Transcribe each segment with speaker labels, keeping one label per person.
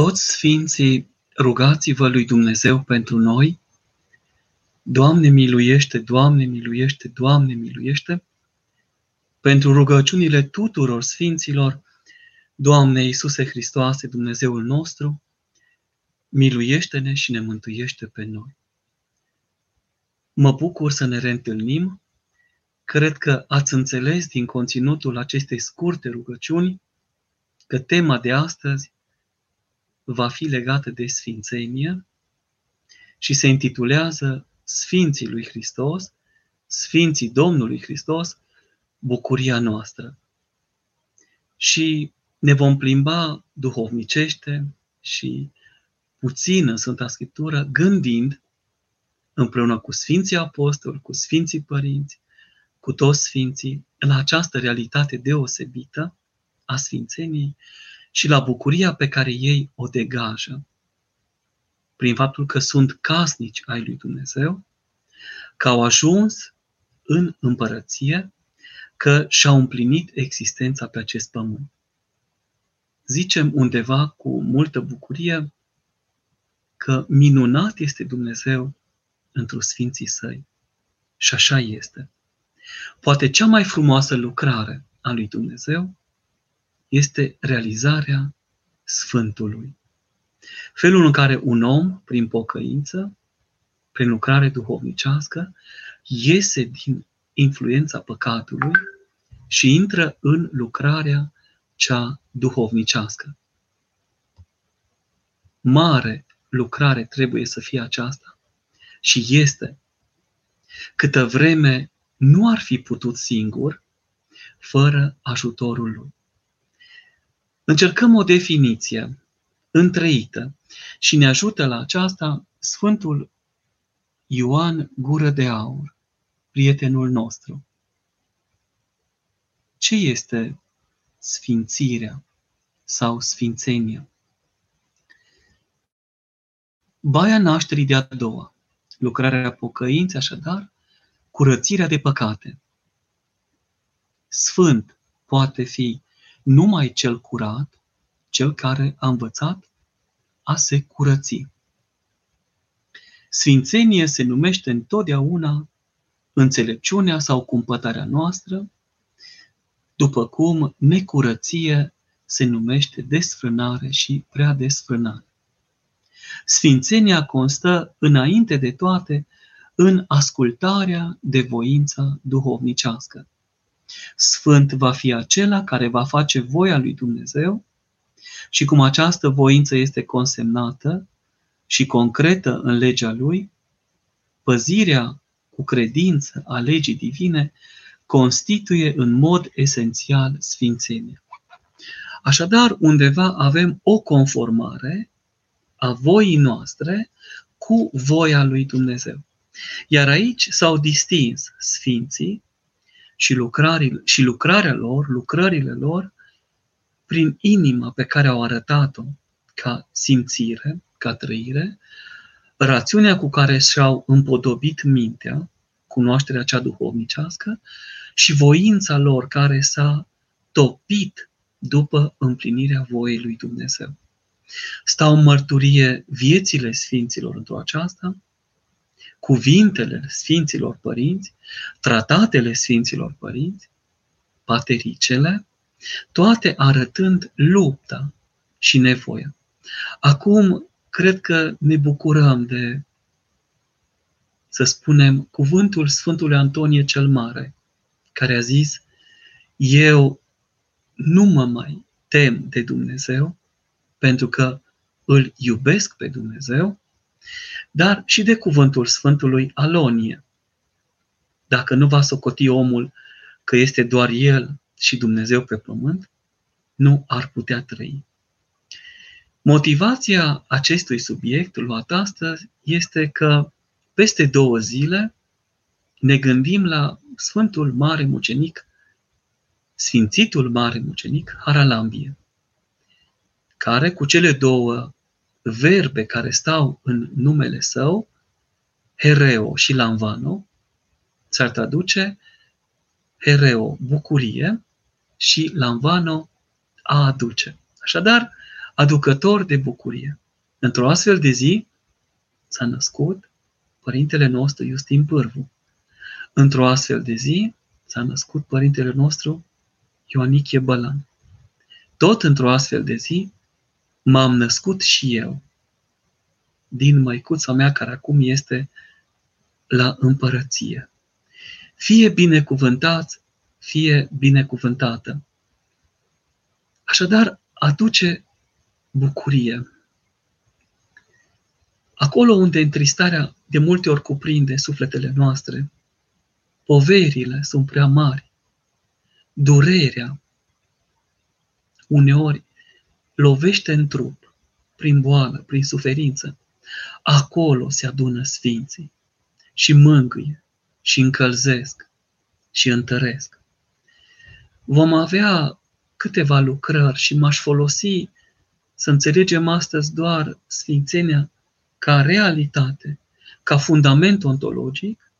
Speaker 1: Toți sfinții, rugați-vă lui Dumnezeu pentru noi. Doamne miluiește, Doamne miluiește, Doamne miluiește. Pentru rugăciunile tuturor sfinților, Doamne Iisuse Hristoase, Dumnezeul nostru, miluiește-ne și ne mântuiește pe noi. Mă bucur să ne reîntâlnim. Cred că ați înțeles din conținutul acestei scurte rugăciuni că tema de astăzi va fi legată de Sfințenie și se intitulează Sfinții lui Hristos, Sfinții Domnului Hristos, bucuria noastră. Și ne vom plimba duhovnicește și puțin în Sfânta Scriptură, gândind împreună cu Sfinții Apostoli, cu Sfinții Părinți, cu toți Sfinții, la această realitate deosebită a Sfințeniei și la bucuria pe care ei o degajă prin faptul că sunt casnici ai lui Dumnezeu, că au ajuns în împărăție, că și-au împlinit existența pe acest pământ. Zicem undeva cu multă bucurie că minunat este Dumnezeu într-o sfinții săi. Și așa este. Poate cea mai frumoasă lucrare a lui Dumnezeu este realizarea Sfântului. Felul în care un om, prin pocăință, prin lucrare duhovnicească, iese din influența păcatului și intră în lucrarea cea duhovnicească. Mare lucrare trebuie să fie aceasta și este. Câtă vreme nu ar fi putut singur, fără ajutorul lui. Încercăm o definiție întreită și ne ajută la aceasta Sfântul Ioan Gură de Aur, prietenul nostru. Ce este sfințirea sau sfințenia? Baia nașterii de a doua, lucrarea pocăinței, așadar, curățirea de păcate. Sfânt poate fi numai cel curat, cel care a învățat a se curăți. Sfințenie se numește întotdeauna înțelepciunea sau cumpătarea noastră, după cum necurăție se numește desfrânare și prea desfrânare. Sfințenia constă, înainte de toate, în ascultarea de voința duhovnicească. Sfânt va fi acela care va face voia lui Dumnezeu și cum această voință este consemnată și concretă în legea lui, păzirea cu credință a legii divine constituie în mod esențial sfințenia. Așadar, undeva avem o conformare a voii noastre cu voia lui Dumnezeu. Iar aici s-au distins sfinții și, și lucrarea lor, lucrările lor, prin inima pe care au arătat-o ca simțire, ca trăire, rațiunea cu care și-au împodobit mintea, cunoașterea cea duhovnicească, și voința lor care s-a topit după împlinirea voii lui Dumnezeu. Stau în mărturie viețile Sfinților într-o aceasta, cuvintele Sfinților Părinți, tratatele Sfinților Părinți, patericele, toate arătând lupta și nevoia. Acum, cred că ne bucurăm de, să spunem, cuvântul Sfântului Antonie cel Mare, care a zis, eu nu mă mai tem de Dumnezeu, pentru că îl iubesc pe Dumnezeu, dar și de cuvântul Sfântului Alonie. Dacă nu va socoti omul că este doar el și Dumnezeu pe pământ, nu ar putea trăi. Motivația acestui subiect luat astăzi este că peste două zile ne gândim la Sfântul Mare Mucenic, Sfințitul Mare Mucenic Haralambie, care cu cele două verbe care stau în numele său, hereo și lamvano, s-ar traduce hereo, bucurie, și lamvano, a aduce. Așadar, aducător de bucurie. Într-o astfel de zi s-a născut Părintele nostru Iustin Pârvu. Într-o astfel de zi s-a născut Părintele nostru Ioanichie Bălan. Tot într-o astfel de zi m-am născut și eu din măicuța mea care acum este la împărăție. Fie binecuvântat, fie binecuvântată. Așadar, aduce bucurie. Acolo unde întristarea de multe ori cuprinde sufletele noastre, poverile sunt prea mari, durerea uneori lovește în trup, prin boală, prin suferință. Acolo se adună sfinții și mângâie și încălzesc și întăresc. Vom avea câteva lucrări și m-aș folosi să înțelegem astăzi doar sfințenia ca realitate, ca fundament ontologic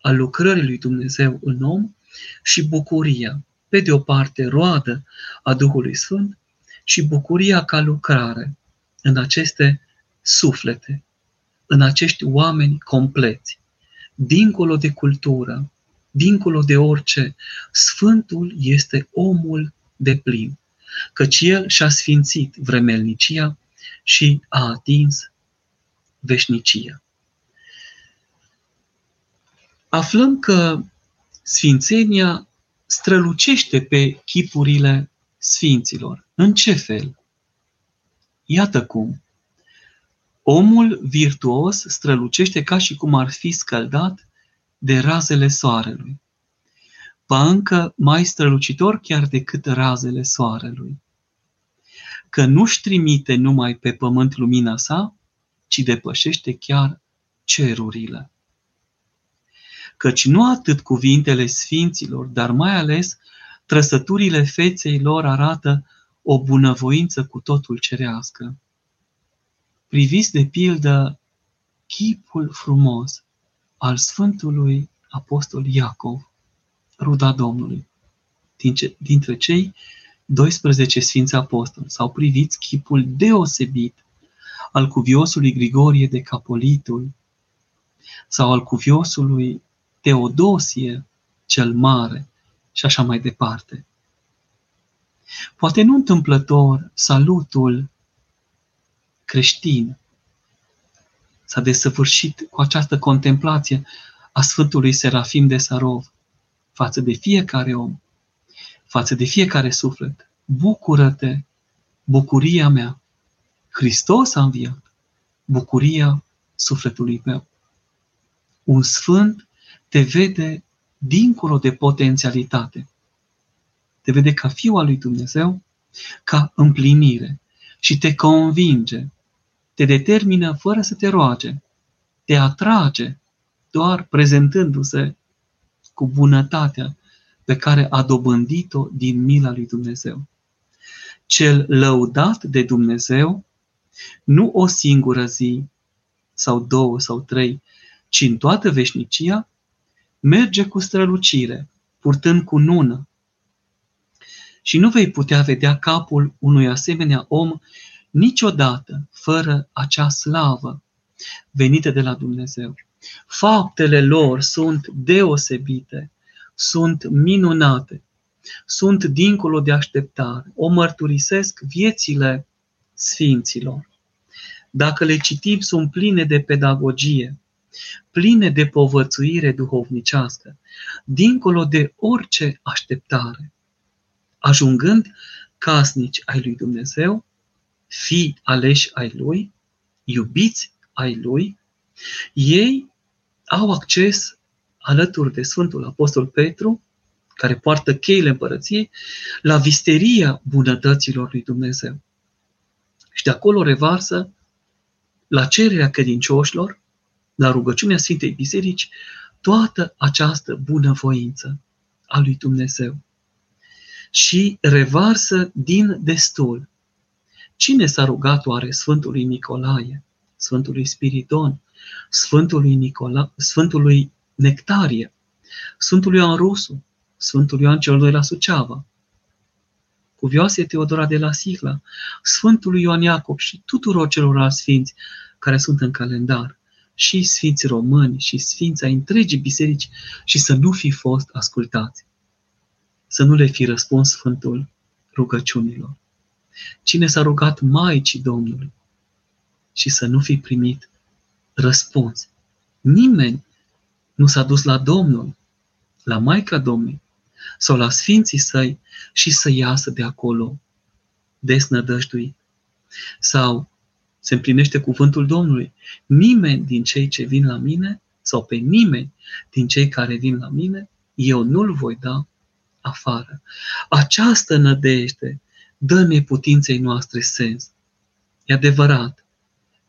Speaker 1: al lucrării lui Dumnezeu în om și bucuria, pe de o parte roadă a Duhului Sfânt și bucuria ca lucrare în aceste suflete, în acești oameni compleți, dincolo de cultură, dincolo de orice, Sfântul este omul de plin, căci el și-a sfințit vremelnicia și a atins veșnicia. Aflăm că sfințenia strălucește pe chipurile sfinților. În ce fel? Iată cum. Omul virtuos strălucește ca și cum ar fi scăldat de razele soarelui. Pa încă mai strălucitor chiar decât razele soarelui. Că nu-și trimite numai pe pământ lumina sa, ci depășește chiar cerurile. Căci nu atât cuvintele sfinților, dar mai ales trăsăturile feței lor arată o bunăvoință cu totul cerească. Priviți de pildă chipul frumos al Sfântului Apostol Iacov, ruda Domnului. Dintre cei 12 Sfinți Apostoli s-au privit chipul deosebit al cuviosului Grigorie de Capolitul sau al cuviosului Teodosie cel Mare și așa mai departe. Poate nu întâmplător salutul creștin s-a desăvârșit cu această contemplație a Sfântului Serafim de Sarov față de fiecare om, față de fiecare suflet. Bucură-te, bucuria mea. Hristos a înviat, bucuria sufletului meu. Un sfânt te vede dincolo de potențialitate. Te vede ca fiul al lui Dumnezeu, ca împlinire și te convinge te determină fără să te roage, te atrage doar prezentându-se cu bunătatea pe care a dobândit-o din mila lui Dumnezeu. Cel lăudat de Dumnezeu, nu o singură zi sau două sau trei, ci în toată veșnicia, merge cu strălucire, purtând cu nună. Și nu vei putea vedea capul unui asemenea om niciodată fără acea slavă venită de la Dumnezeu. Faptele lor sunt deosebite, sunt minunate, sunt dincolo de așteptare, o mărturisesc viețile sfinților. Dacă le citim, sunt pline de pedagogie, pline de povățuire duhovnicească, dincolo de orice așteptare, ajungând casnici ai lui Dumnezeu, fi aleși ai lui, iubiți ai lui, ei au acces alături de Sfântul Apostol Petru, care poartă cheile împărăției, la visteria bunătăților lui Dumnezeu. Și de acolo revarsă la cererea credincioșilor, la rugăciunea Sfintei Biserici, toată această bunăvoință a lui Dumnezeu. Și revarsă din destul Cine s-a rugat oare Sfântului Nicolae, Sfântului Spiridon, Sfântului, Nicola, Sfântului Nectarie, Sfântului Ioan Rusu, Sfântul Ioan cel II la Suceava? cuvioase Teodora de la Sihla, Sfântului Ioan Iacob și tuturor celorlalți sfinți care sunt în calendar, și sfinți români și sfinți ai întregii biserici și să nu fi fost ascultați. Să nu le fi răspuns Sfântul rugăciunilor. Cine s-a rugat Maicii Domnului și să nu fi primit răspuns. Nimeni nu s-a dus la Domnul, la Maica Domnului sau la Sfinții Săi și să iasă de acolo desnădăjduit. Sau se împlinește cuvântul Domnului. Nimeni din cei ce vin la mine sau pe nimeni din cei care vin la mine, eu nu-l voi da afară. Această nădejde dă neputinței noastre sens. E adevărat.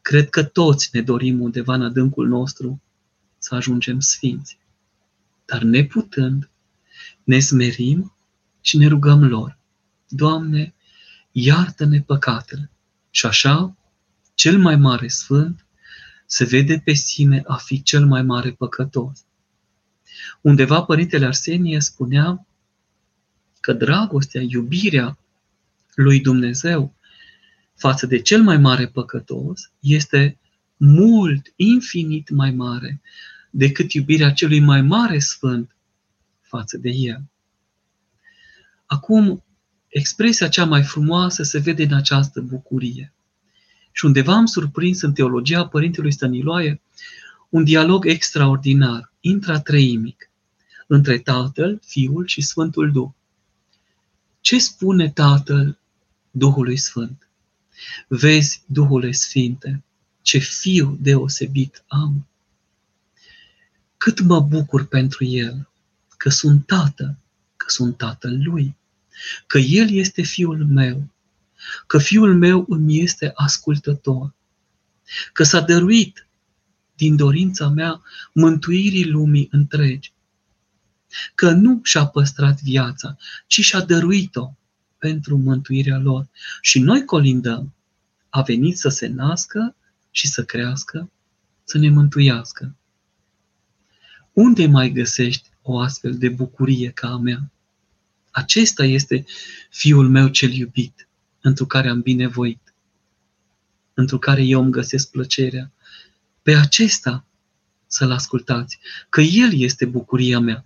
Speaker 1: Cred că toți ne dorim undeva în adâncul nostru să ajungem sfinți. Dar neputând, ne smerim și ne rugăm lor. Doamne, iartă-ne păcatele. Și așa, cel mai mare sfânt se vede pe sine a fi cel mai mare păcătos. Undeva Părintele Arsenie spunea că dragostea, iubirea lui Dumnezeu față de cel mai mare păcătos este mult, infinit mai mare decât iubirea celui mai mare sfânt față de el. Acum, expresia cea mai frumoasă se vede în această bucurie. Și undeva am surprins în teologia Părintelui Stăniloae un dialog extraordinar, intratreimic, între Tatăl, Fiul și Sfântul Duh. Ce spune Tatăl Duhului Sfânt? Vezi, Duhule Sfinte, ce fiu deosebit am. Cât mă bucur pentru el, că sunt tată, că sunt tatăl lui, că el este fiul meu, că fiul meu îmi este ascultător, că s-a dăruit din dorința mea mântuirii lumii întregi, că nu și-a păstrat viața, ci și-a dăruit-o pentru mântuirea lor. Și noi colindăm, a venit să se nască și să crească, să ne mântuiască. Unde mai găsești o astfel de bucurie ca a mea? Acesta este Fiul meu cel iubit, întru care am binevoit, întru care eu îmi găsesc plăcerea. Pe acesta să-L ascultați, că El este bucuria mea.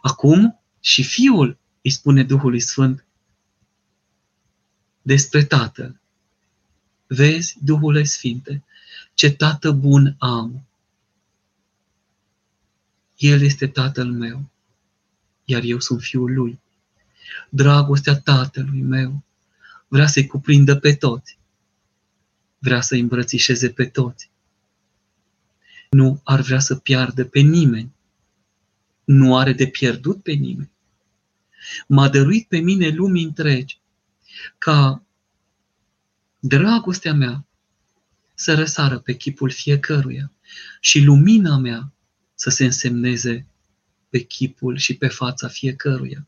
Speaker 1: Acum și Fiul îi spune Duhului Sfânt despre Tatăl. Vezi, Duhule Sfinte, ce Tată bun am. El este Tatăl meu, iar eu sunt Fiul Lui. Dragostea Tatălui meu vrea să-i cuprindă pe toți. Vrea să-i îmbrățișeze pe toți. Nu ar vrea să piardă pe nimeni. Nu are de pierdut pe nimeni. M-a dăruit pe mine lumii întregi ca dragostea mea să răsară pe chipul fiecăruia și lumina mea să se însemneze pe chipul și pe fața fiecăruia.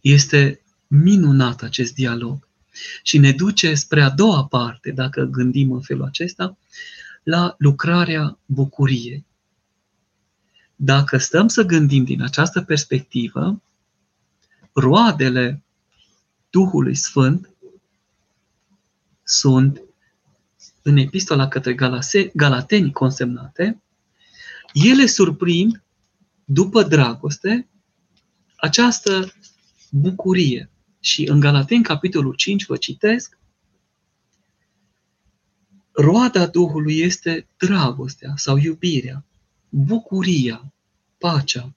Speaker 1: Este minunat acest dialog și ne duce spre a doua parte, dacă gândim în felul acesta, la lucrarea bucuriei. Dacă stăm să gândim din această perspectivă, roadele Duhului Sfânt sunt în epistola către Galase, Galateni consemnate, ele surprind, după dragoste, această bucurie. Și în Galateni, capitolul 5, vă citesc, roada Duhului este dragostea sau iubirea, bucuria, pacea,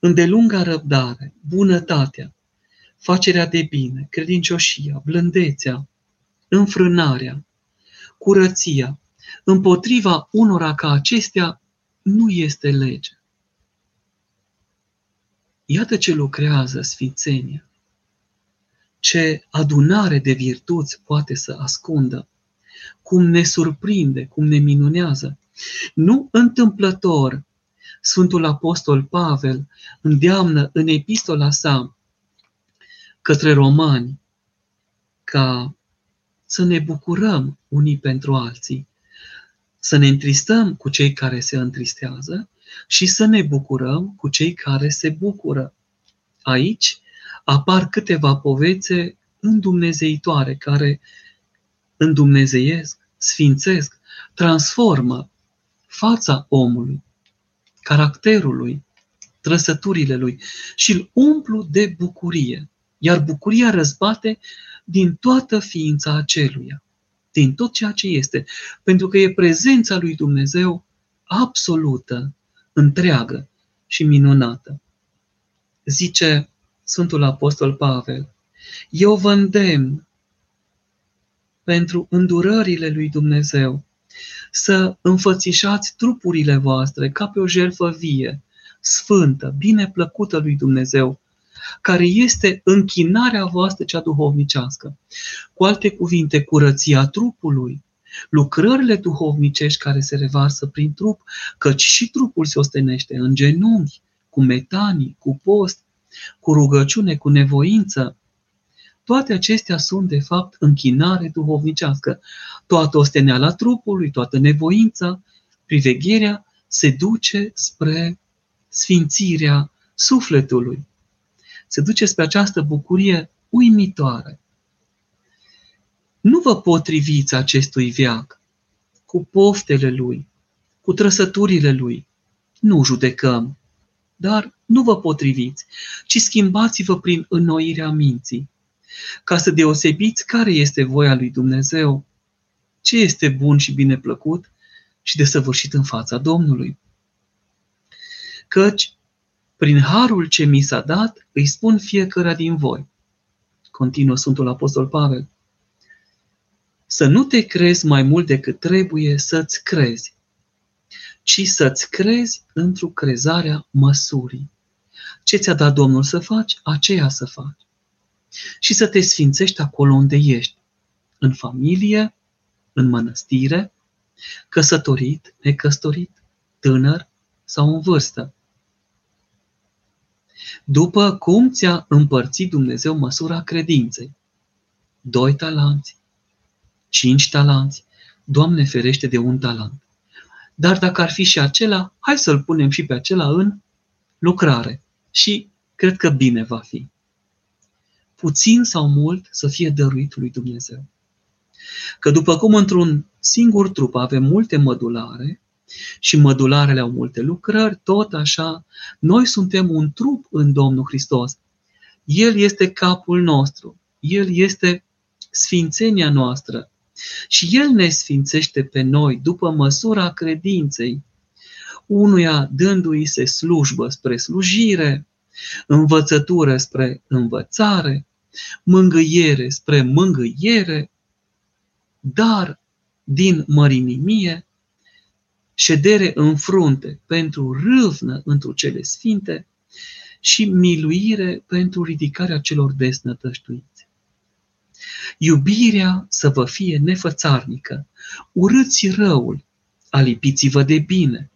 Speaker 1: îndelunga răbdare, bunătatea, facerea de bine, credincioșia, blândețea, înfrânarea, curăția. Împotriva unora ca acestea nu este lege. Iată ce lucrează Sfințenia. Ce adunare de virtuți poate să ascundă. Cum ne surprinde, cum ne minunează. Nu întâmplător, Sfântul Apostol Pavel îndeamnă în epistola sa către romani ca să ne bucurăm unii pentru alții, să ne întristăm cu cei care se întristează și să ne bucurăm cu cei care se bucură. Aici apar câteva povețe îndumnezeitoare care îndumnezeiesc, sfințesc, transformă fața omului, caracterul lui, trăsăturile lui și îl umplu de bucurie. Iar bucuria răzbate din toată ființa aceluia, din tot ceea ce este, pentru că e prezența lui Dumnezeu absolută, întreagă și minunată. Zice Sfântul Apostol Pavel, eu vă îndemn pentru îndurările lui Dumnezeu să înfățișați trupurile voastre ca pe o jertfă vie, sfântă, bine plăcută lui Dumnezeu, care este închinarea voastră cea duhovnicească. Cu alte cuvinte, curăția trupului, lucrările duhovnicești care se revarsă prin trup, căci și trupul se ostenește în genunchi, cu metanii, cu post, cu rugăciune, cu nevoință. Toate acestea sunt, de fapt, închinare duhovnicească. Toată osteneala trupului, toată nevoința, privegherea se duce spre sfințirea sufletului. Se duce spre această bucurie uimitoare. Nu vă potriviți acestui viac cu poftele lui, cu trăsăturile lui. Nu judecăm, dar nu vă potriviți, ci schimbați-vă prin înnoirea minții, ca să deosebiți care este voia lui Dumnezeu, ce este bun și bine plăcut și de săvârșit în fața Domnului. Căci, prin harul ce mi s-a dat, îi spun fiecare din voi, continuă Sfântul Apostol Pavel, să nu te crezi mai mult decât trebuie să-ți crezi, ci să-ți crezi într-o crezarea măsurii. Ce ți-a dat Domnul să faci, aceea să faci. Și să te sfințești acolo unde ești, în familie, în mănăstire, căsătorit, necăsătorit, tânăr sau în vârstă. După cum ți-a împărțit Dumnezeu măsura credinței, doi talanți, cinci talanți, Doamne ferește de un talent. Dar dacă ar fi și acela, hai să-l punem și pe acela în lucrare. Și cred că bine va fi. Puțin sau mult să fie dăruit lui Dumnezeu. Că după cum într-un singur trup avem multe mădulare și mădularele au multe lucrări, tot așa, noi suntem un trup în Domnul Hristos. El este capul nostru. El este sfințenia noastră. Și El ne sfințește pe noi după măsura credinței, unuia dându-i se slujbă spre slujire, învățătură spre învățare, mângâiere spre mângâiere, dar din mărinimie, ședere în frunte pentru râvnă într cele sfinte și miluire pentru ridicarea celor desnătăștuiți. Iubirea să vă fie nefățarnică, urâți răul, alipiți-vă de bine.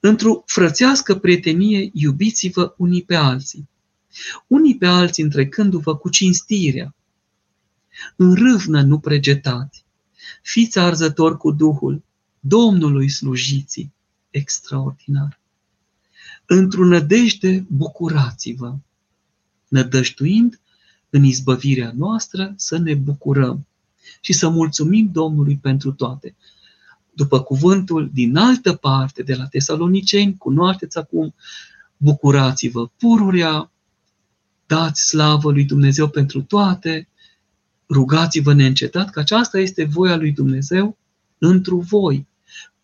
Speaker 1: Într-o frățească prietenie, iubiți-vă unii pe alții. Unii pe alții întrecându-vă cu cinstirea. În râvnă nu pregetați. Fiți arzători cu Duhul, Domnului slujiți. Extraordinar. Într-o nădejde bucurați-vă, nădăjduind în izbăvirea noastră să ne bucurăm și să mulțumim Domnului pentru toate. După cuvântul din altă parte de la Tesaloniceni, cunoașteți acum, bucurați-vă pururea, dați slavă lui Dumnezeu pentru toate, rugați-vă neîncetat, că aceasta este voia lui Dumnezeu întru voi,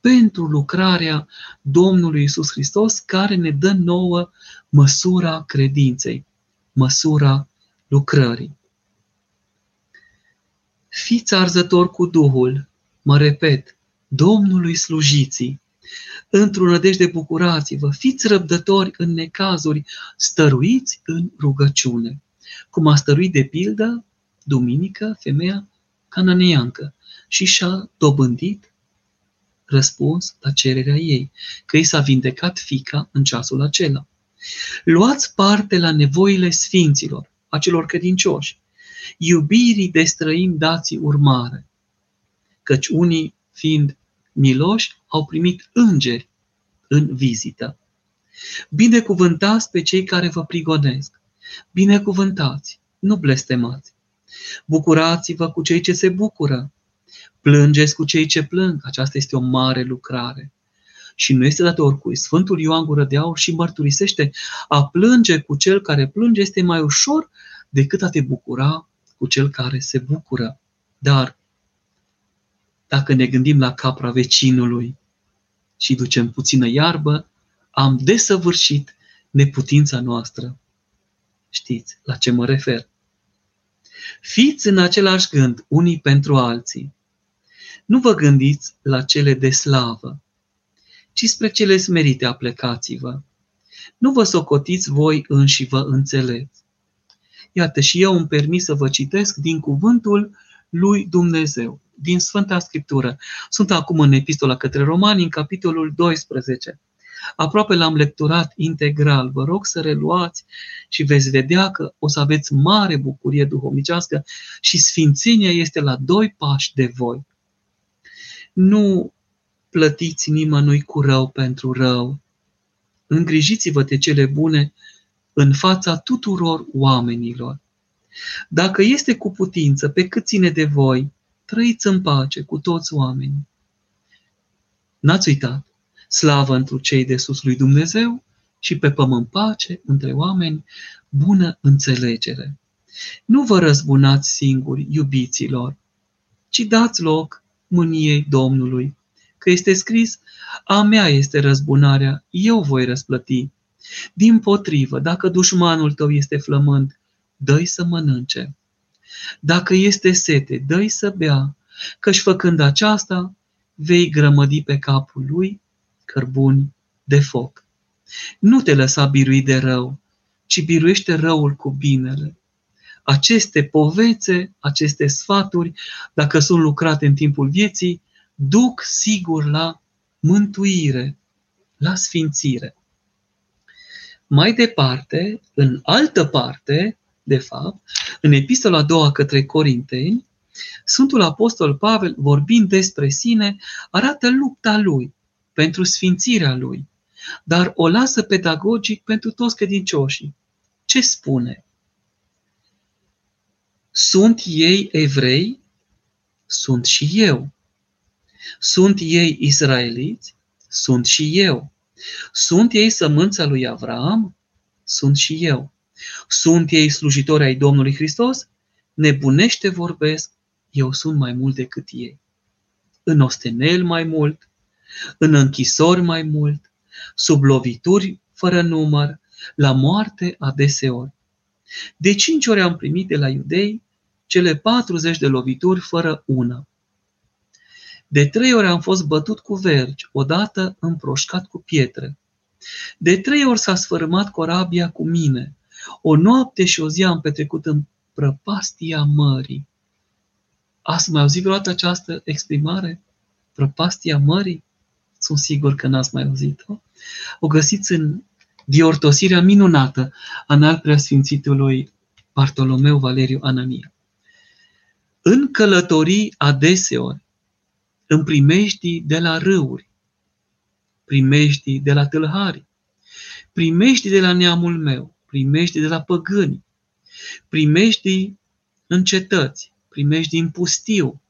Speaker 1: pentru lucrarea Domnului Isus Hristos, care ne dă nouă măsura credinței, măsura lucrării. Fiți arzători cu Duhul, mă repet, Domnului slujiții, într-o nădejde bucurați-vă, fiți răbdători în necazuri, stăruiți în rugăciune. Cum a stăruit de pildă, duminică, femeia cananeancă și și-a dobândit răspuns la cererea ei, că i s-a vindecat fica în ceasul acela. Luați parte la nevoile sfinților, a celor credincioși. Iubirii de străini dați urmare, căci unii, fiind miloși, au primit îngeri în vizită. Binecuvântați pe cei care vă prigonesc. Binecuvântați, nu blestemați. Bucurați-vă cu cei ce se bucură. Plângeți cu cei ce plâng. Aceasta este o mare lucrare. Și nu este dată oricui. Sfântul Ioan Gură de Aur și mărturisește a plânge cu cel care plânge este mai ușor decât a te bucura cu cel care se bucură. Dar dacă ne gândim la capra vecinului și ducem puțină iarbă, am desăvârșit neputința noastră. Știți la ce mă refer. Fiți în același gând unii pentru alții. Nu vă gândiți la cele de slavă, ci spre cele smerite aplecați-vă. Nu vă socotiți voi înși vă înțeleți. Iată și eu îmi permis să vă citesc din cuvântul lui Dumnezeu, din Sfânta Scriptură. Sunt acum în epistola către romani, în capitolul 12. Aproape l-am lecturat integral. Vă rog să reluați și veți vedea că o să aveți mare bucurie duhovnicească și sfințenia este la doi pași de voi. Nu plătiți nimănui cu rău pentru rău. Îngrijiți-vă de cele bune în fața tuturor oamenilor. Dacă este cu putință, pe cât ține de voi, trăiți în pace cu toți oamenii. N-ați uitat, slavă întru cei de sus lui Dumnezeu și pe pământ pace între oameni, bună înțelegere. Nu vă răzbunați singuri, iubiților, ci dați loc mâniei Domnului, că este scris, a mea este răzbunarea, eu voi răsplăti. Din potrivă, dacă dușmanul tău este flământ, dă să mănânce. Dacă este sete, dă să bea, căci făcând aceasta, vei grămădi pe capul lui cărbuni de foc. Nu te lăsa birui de rău, ci biruiește răul cu binele. Aceste povețe, aceste sfaturi, dacă sunt lucrate în timpul vieții, duc sigur la mântuire, la sfințire. Mai departe, în altă parte, de fapt, în epistola a doua către Corinteni, Sfântul Apostol Pavel, vorbind despre sine, arată lupta lui pentru sfințirea lui, dar o lasă pedagogic pentru toți credincioșii. Ce spune? Sunt ei evrei? Sunt și eu. Sunt ei israeliți? Sunt și eu. Sunt ei sămânța lui Avram? Sunt și eu. Sunt ei slujitori ai Domnului Hristos? Nebunește vorbesc, eu sunt mai mult decât ei. În ostenel mai mult, în închisori mai mult, sub lovituri fără număr, la moarte adeseori. De cinci ori am primit de la iudei cele 40 de lovituri fără una. De trei ori am fost bătut cu vergi, odată împroșcat cu pietre. De trei ori s-a sfârmat corabia cu mine. O noapte și o zi am petrecut în prăpastia mării. Ați mai auzit vreodată această exprimare? Prăpastia mării? Sunt sigur că n-ați mai auzit-o. O găsiți în diortosirea minunată a înalt preasfințitului Bartolomeu Valeriu Anania. În călătorii adeseori în primești de la râuri, primești de la tâlhari, primești de la neamul meu, primești de la păgâni, primești în cetăți, primești în pustiu,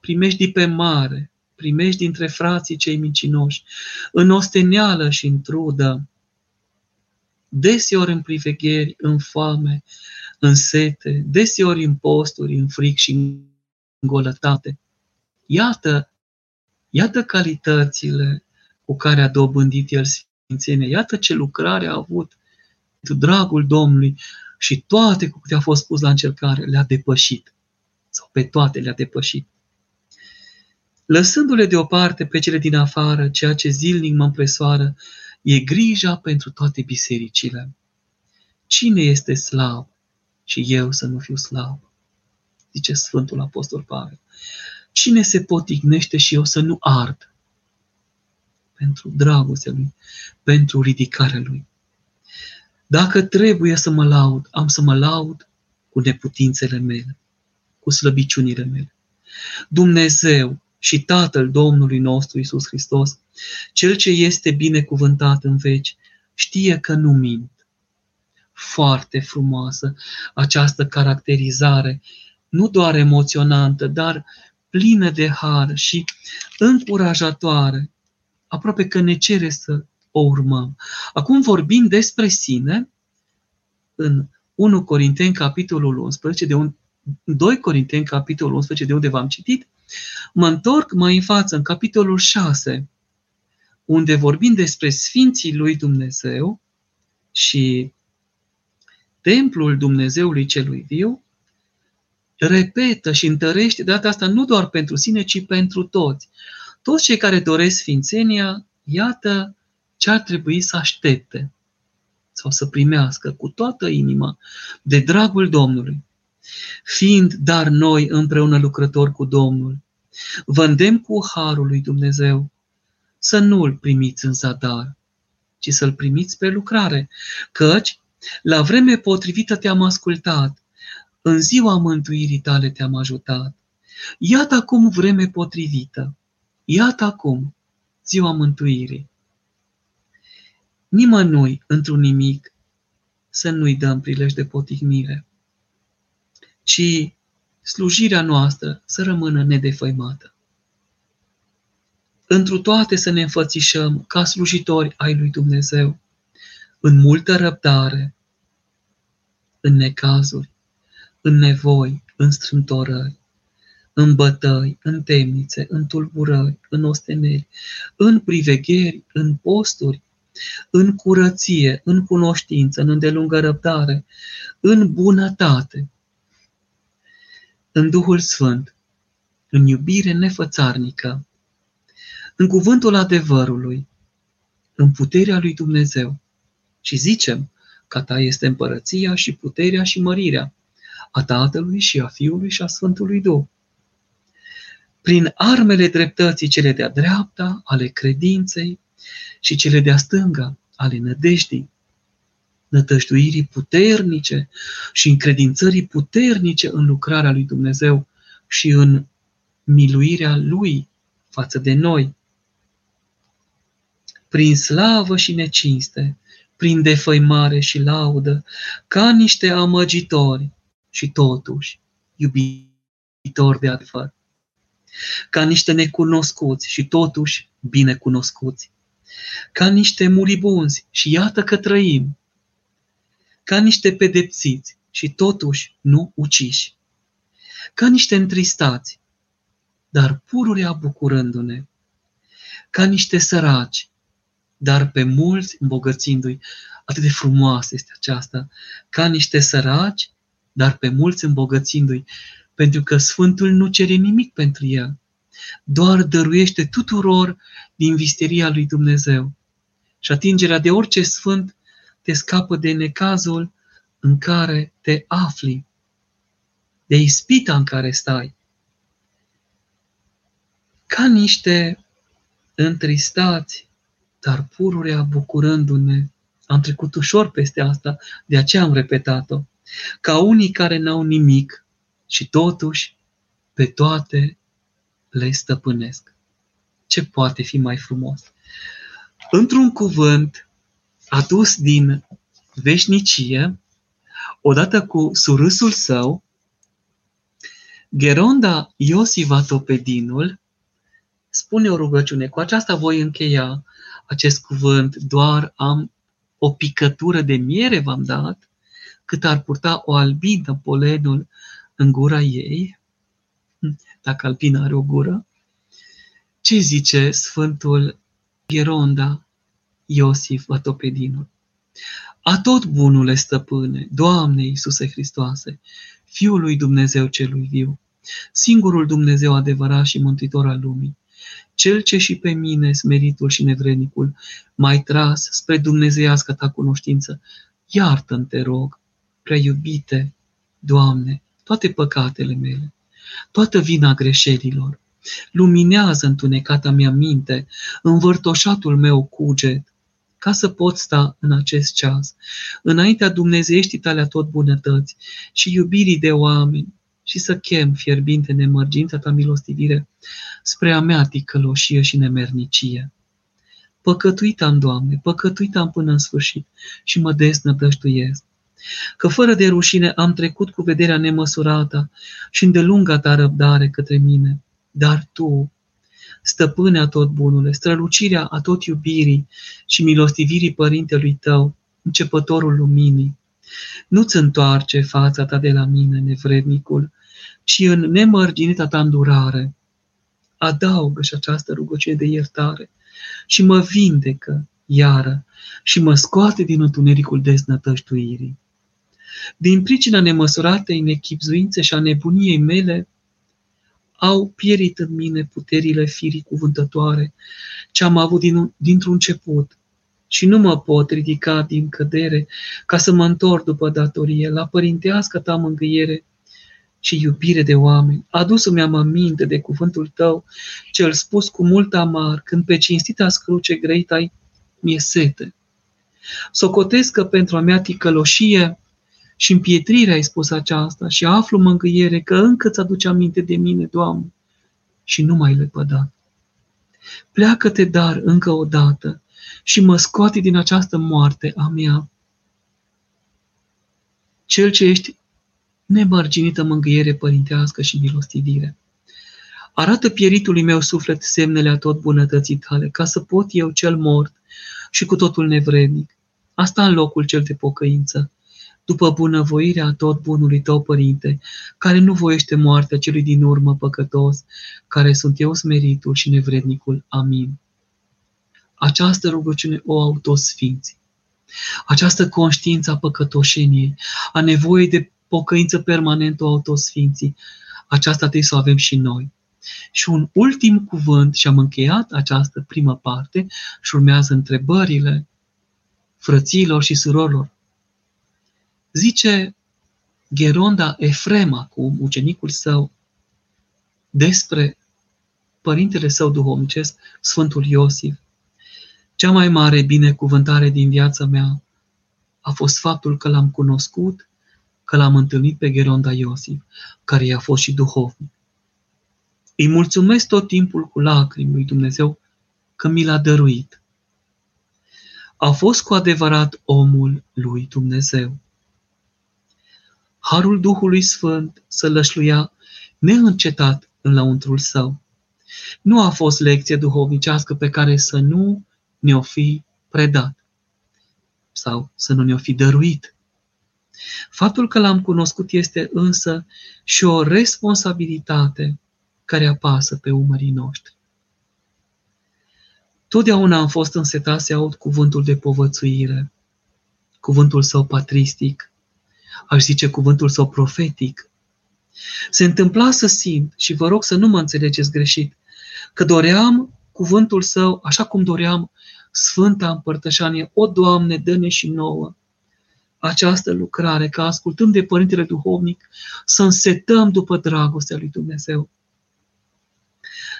Speaker 1: primești pe mare, primești dintre frații cei mincinoși, în osteneală și în trudă, deseori în privegheri, în foame, în sete, deseori în posturi, în fric și în golătate. Iată Iată calitățile cu care a dobândit el sfințenie. Iată ce lucrare a avut pentru dragul Domnului și toate cu câte a fost pus la încercare le-a depășit. Sau pe toate le-a depășit. Lăsându-le deoparte pe cele din afară, ceea ce zilnic mă împresoară, e grija pentru toate bisericile. Cine este slab și eu să nu fiu slab? Zice Sfântul Apostol Pavel. Cine se potignește și eu să nu ard? Pentru dragostea lui, pentru ridicarea lui. Dacă trebuie să mă laud, am să mă laud cu neputințele mele, cu slăbiciunile mele. Dumnezeu și Tatăl Domnului nostru Isus Hristos, Cel ce este binecuvântat în veci, știe că nu mint. foarte frumoasă această caracterizare, nu doar emoționantă, dar plină de har și încurajatoare, aproape că ne cere să o urmăm. Acum vorbim despre sine în 1 Corinteni, capitolul 11, de un, 2 Corinteni, capitolul 11, de unde v-am citit, mă întorc mai în față, în capitolul 6, unde vorbim despre Sfinții lui Dumnezeu și templul Dumnezeului celui viu, repetă și întărește data asta nu doar pentru sine, ci pentru toți. Toți cei care doresc sfințenia, iată ce ar trebui să aștepte sau să primească cu toată inima de dragul Domnului. Fiind dar noi împreună lucrători cu Domnul, vândem cu harul lui Dumnezeu să nu îl primiți în zadar, ci să-l primiți pe lucrare, căci la vreme potrivită te-am ascultat, în ziua mântuirii tale te-am ajutat. Iată acum vreme potrivită, iată acum ziua mântuirii. Nimănui într-un nimic să nu-i dăm prilej de potignire, ci slujirea noastră să rămână nedefăimată. Întru toate să ne înfățișăm ca slujitori ai lui Dumnezeu, în multă răbdare, în necazuri, în nevoi, în strântorări, în bătăi, în temnițe, în tulburări, în osteneri, în privegheri, în posturi, în curăție, în cunoștință, în îndelungă răbdare, în bunătate, în Duhul Sfânt, în iubire nefățarnică, în cuvântul adevărului, în puterea lui Dumnezeu. Și zicem că ta este împărăția și puterea și mărirea a Tatălui și a Fiului și a Sfântului Duh. Prin armele dreptății cele de-a dreapta, ale credinței și cele de-a stânga, ale nădejdii, nătăjduirii puternice și încredințării puternice în lucrarea lui Dumnezeu și în miluirea Lui față de noi. Prin slavă și necinste, prin defăimare și laudă, ca niște amăgitori și totuși iubitori de adevăr, ca niște necunoscuți și totuși binecunoscuți, ca niște muribunzi și iată că trăim, ca niște pedepsiți și totuși nu uciși, ca niște întristați, dar pururea bucurându-ne, ca niște săraci, dar pe mulți îmbogățindu-i. Atât de frumoasă este aceasta, ca niște săraci, dar pe mulți îmbogățindu-i, pentru că Sfântul nu cere nimic pentru el, doar dăruiește tuturor din visteria lui Dumnezeu. Și atingerea de orice sfânt te scapă de necazul în care te afli, de ispita în care stai. Ca niște întristați, dar pururea bucurându-ne, am trecut ușor peste asta, de aceea am repetat-o, ca unii care n-au nimic și totuși pe toate le stăpânesc. Ce poate fi mai frumos? Într-un cuvânt adus din veșnicie, odată cu surâsul său, Geronda Iosiva Topedinul spune o rugăciune. Cu aceasta voi încheia acest cuvânt. Doar am o picătură de miere v-am dat, cât ar purta o albină polenul în gura ei, dacă albina are o gură. Ce zice Sfântul Geronda Iosif Vatopedinul? A tot bunule stăpâne, Doamne Iisuse Hristoase, Fiul lui Dumnezeu celui viu, singurul Dumnezeu adevărat și mântuitor al lumii, cel ce și pe mine, smeritul și nevrednicul, mai tras spre dumnezeiască ta cunoștință, iartă-mi, te rog, prea iubite, Doamne, toate păcatele mele, toată vina greșelilor, luminează întunecata mea minte, învârtoșatul meu cuget, ca să pot sta în acest ceas, înaintea dumnezeieștii tale tot bunătăți și iubirii de oameni, și să chem fierbinte nemărgința ta milostivire spre a mea ticăloșie și nemernicie. Păcătuit am, Doamne, păcătuit am până în sfârșit și mă deznădăjduiesc. Că fără de rușine am trecut cu vederea nemăsurată și îndelunga ta răbdare către mine. Dar tu, stăpânea tot bunule, strălucirea a tot iubirii și milostivirii părintelui tău, începătorul luminii, nu-ți întoarce fața ta de la mine, nevrednicul, ci în nemărginita ta îndurare. Adaugă și această rugăciune de iertare și mă vindecă iară și mă scoate din întunericul deznătăștuirii. Din pricina nemăsuratei nechipzuințe și a nebuniei mele, au pierit în mine puterile firii cuvântătoare ce am avut din, dintr-un început și nu mă pot ridica din cădere ca să mă întorc după datorie la părintească ta mângâiere și iubire de oameni. Adus-mi am aminte de cuvântul tău, cel spus cu mult amar, când pe cinstita scruce greit ai mi-e sete. Socotesc că pentru a mea ticăloșie și împietrire ai spus aceasta și aflu mângâiere că încă ți aduce aminte de mine, Doamne, și nu mai lepădat. Pleacă-te dar încă o dată și mă scoate din această moarte a mea. Cel ce ești nemărginită mângâiere părintească și milostivire. Arată pieritului meu suflet semnele a tot bunătății tale, ca să pot eu cel mort și cu totul nevrednic. Asta în locul cel de pocăință, după bunăvoirea tot bunului tău, Părinte, care nu voiește moartea celui din urmă păcătos, care sunt eu smeritul și nevrednicul. Amin. Această rugăciune o au toți sfinții. Această conștiință a păcătoșeniei, a nevoii de pocăință permanentă o au toți sfinții. Aceasta trebuie să o avem și noi. Și un ultim cuvânt, și am încheiat această primă parte și urmează întrebările frăților și surorilor. Zice Geronda Efrem acum, ucenicul său, despre părintele său duhovnicesc, Sfântul Iosif. Cea mai mare binecuvântare din viața mea a fost faptul că l-am cunoscut, că l-am întâlnit pe Geronda Iosif, care i-a fost și duhovnic. Îi mulțumesc tot timpul cu lacrimi lui Dumnezeu că mi l-a dăruit. A fost cu adevărat omul lui Dumnezeu. Harul Duhului Sfânt să lășluia neîncetat în lăuntrul său. Nu a fost lecție duhovnicească pe care să nu ne-o fi predat sau să nu ne-o fi dăruit. Faptul că l-am cunoscut este însă și o responsabilitate care apasă pe umării noștri. Totdeauna am fost însetat să aud cuvântul de povățuire, cuvântul său patristic, aș zice cuvântul său profetic. Se întâmpla să simt, și vă rog să nu mă înțelegeți greșit, că doream cuvântul său așa cum doream Sfânta Împărtășanie. O, Doamne, dă-ne și nouă această lucrare, ca ascultând de Părintele Duhovnic, să însetăm după dragostea lui Dumnezeu.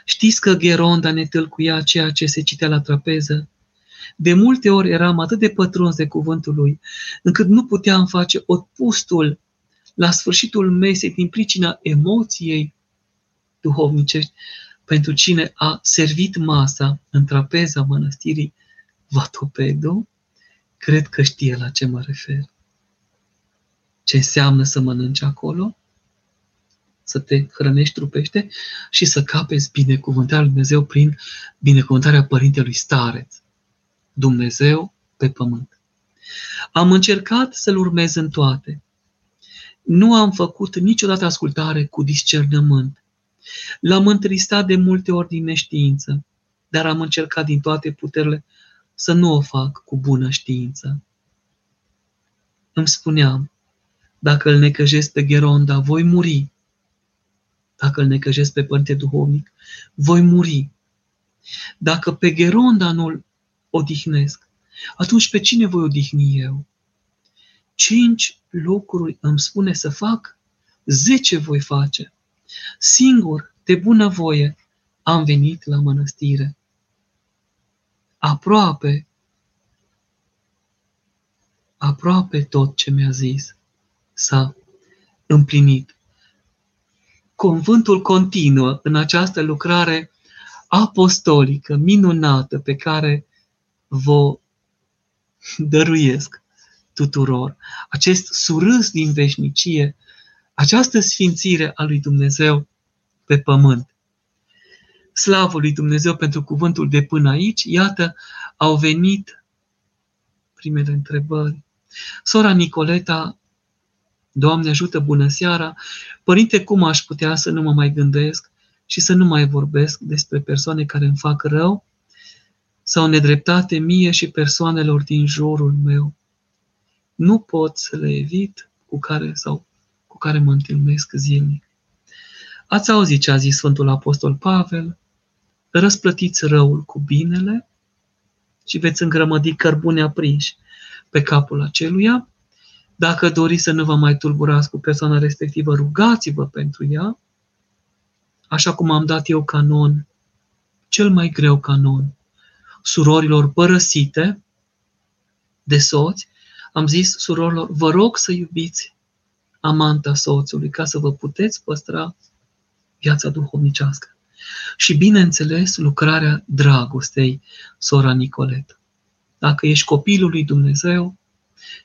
Speaker 1: Știți că Geronda ne tâlcuia ceea ce se citea la trapeză? De multe ori eram atât de pătruns de cuvântul lui, încât nu puteam face pustul la sfârșitul mesei din pricina emoției duhovnicești pentru cine a servit masa în trapeza mănăstirii Vatopedu, cred că știe la ce mă refer. Ce înseamnă să mănânci acolo? să te hrănești trupește și să capeți binecuvântarea lui Dumnezeu prin binecuvântarea Părintelui Stareț. Dumnezeu pe pământ. Am încercat să-L urmez în toate. Nu am făcut niciodată ascultare cu discernământ. L-am întristat de multe ori din neștiință, dar am încercat din toate puterile să nu o fac cu bună știință. Îmi spuneam, dacă îl necăjesc pe Geronda, voi muri dacă îl necăjesc pe Părinte Duhovnic, voi muri. Dacă pe Geronda nu-l odihnesc, atunci pe cine voi odihni eu? Cinci lucruri îmi spune să fac, zece voi face. Singur, de bună voie, am venit la mănăstire. Aproape, aproape tot ce mi-a zis s-a împlinit cuvântul continuă în această lucrare apostolică, minunată, pe care vă dăruiesc tuturor, acest surâs din veșnicie, această sfințire a lui Dumnezeu pe pământ. Slavă lui Dumnezeu pentru cuvântul de până aici, iată, au venit primele întrebări. Sora Nicoleta, Doamne ajută, bună seara! Părinte, cum aș putea să nu mă mai gândesc și să nu mai vorbesc despre persoane care îmi fac rău sau nedreptate mie și persoanelor din jurul meu? Nu pot să le evit cu care sau cu care mă întâlnesc zilnic. Ați auzit ce a zis Sfântul Apostol Pavel? Răsplătiți răul cu binele și veți îngrămădi cărbune aprinși pe capul aceluia. Dacă doriți să nu vă mai tulburați cu persoana respectivă, rugați-vă pentru ea, așa cum am dat eu canon, cel mai greu canon, surorilor părăsite de soți, am zis surorilor, vă rog să iubiți amanta soțului ca să vă puteți păstra viața duhovnicească. Și, bineînțeles, lucrarea dragostei, sora Nicoletă. Dacă ești copilul lui Dumnezeu,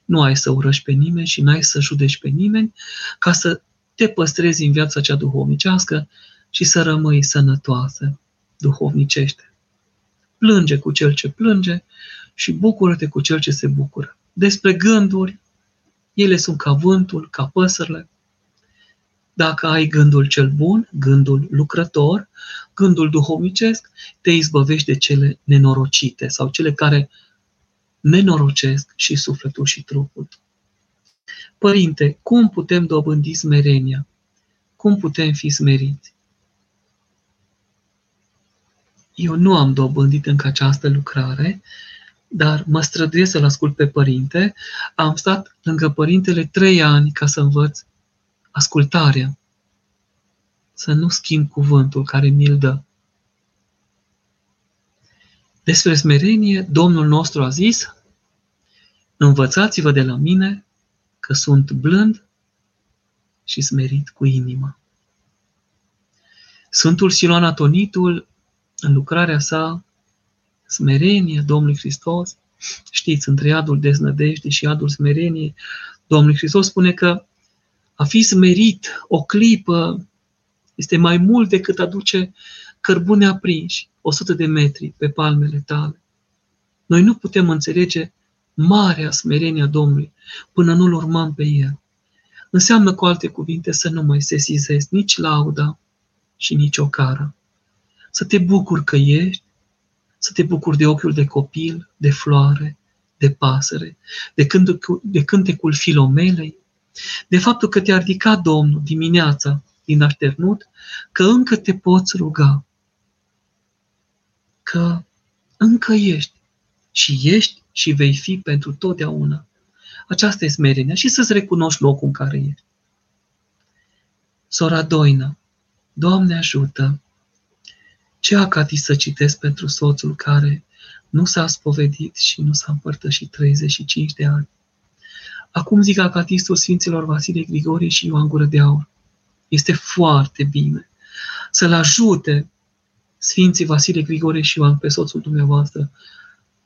Speaker 1: nu ai să urăști pe nimeni și n-ai să judeci pe nimeni ca să te păstrezi în viața cea duhovnicească și să rămâi sănătoasă duhovnicește. Plânge cu cel ce plânge și bucură-te cu cel ce se bucură. Despre gânduri, ele sunt ca vântul, ca păsările. Dacă ai gândul cel bun, gândul lucrător, gândul duhovnicesc, te izbăvești de cele nenorocite sau cele care nenorocesc și sufletul și trupul. Părinte, cum putem dobândi smerenia? Cum putem fi smeriți? Eu nu am dobândit încă această lucrare, dar mă străduiesc să-l ascult pe părinte. Am stat lângă părintele trei ani ca să învăț ascultarea, să nu schimb cuvântul care mi-l dă. Despre smerenie, Domnul nostru a zis, învățați-vă de la mine că sunt blând și smerit cu inima. Sfântul Siloan Atonitul, în lucrarea sa, smerenie Domnului Hristos, știți, între iadul deznădejde și iadul smerenie, Domnul Hristos spune că a fi smerit o clipă este mai mult decât aduce cărbune aprinși 100 de metri pe palmele tale. Noi nu putem înțelege marea smerenie a Domnului până nu-L urmăm pe El. Înseamnă, cu alte cuvinte, să nu mai sesizezi nici lauda și nici o cară. Să te bucuri că ești, să te bucuri de ochiul de copil, de floare, de pasăre, de, cântecul, de cântecul filomelei, de faptul că te-a ridicat Domnul dimineața din așternut, că încă te poți ruga, că încă ești și ești și vei fi pentru totdeauna. Aceasta e smerenia și să-ți recunoști locul în care ești. Sora Doina, Doamne ajută! Ce acati să citesc pentru soțul care nu s-a spovedit și nu s-a împărtășit 35 de ani? Acum zic acatistul Sfinților Vasile Grigorie și Ioan Gură de Aur. Este foarte bine să-l ajute Sfinții Vasile Grigore și Ioan pe soțul dumneavoastră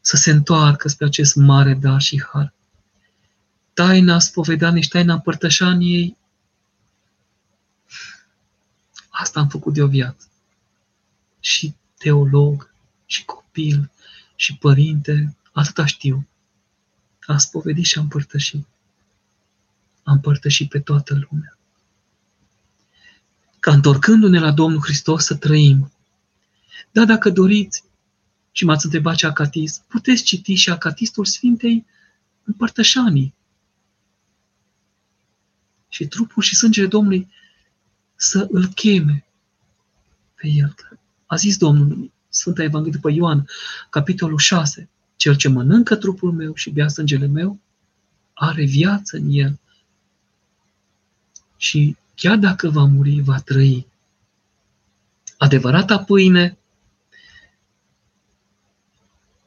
Speaker 1: să se întoarcă spre acest mare dar și har. Taina spovedanii și taina împărtășaniei, asta am făcut de o viață. Și teolog, și copil, și părinte, atâta știu. A spovedit și a împărtășit. A împărtășit pe toată lumea. Ca întorcându-ne la Domnul Hristos să trăim. Da, dacă doriți, și m-ați întrebat ce acatist, puteți citi și acatistul Sfintei Împărtășanii. Și trupul și sângele Domnului să îl cheme pe el. A zis Domnul Sfânta Evanghelie după Ioan, capitolul 6, cel ce mănâncă trupul meu și bea sângele meu, are viață în el. Și chiar dacă va muri, va trăi. Adevărata pâine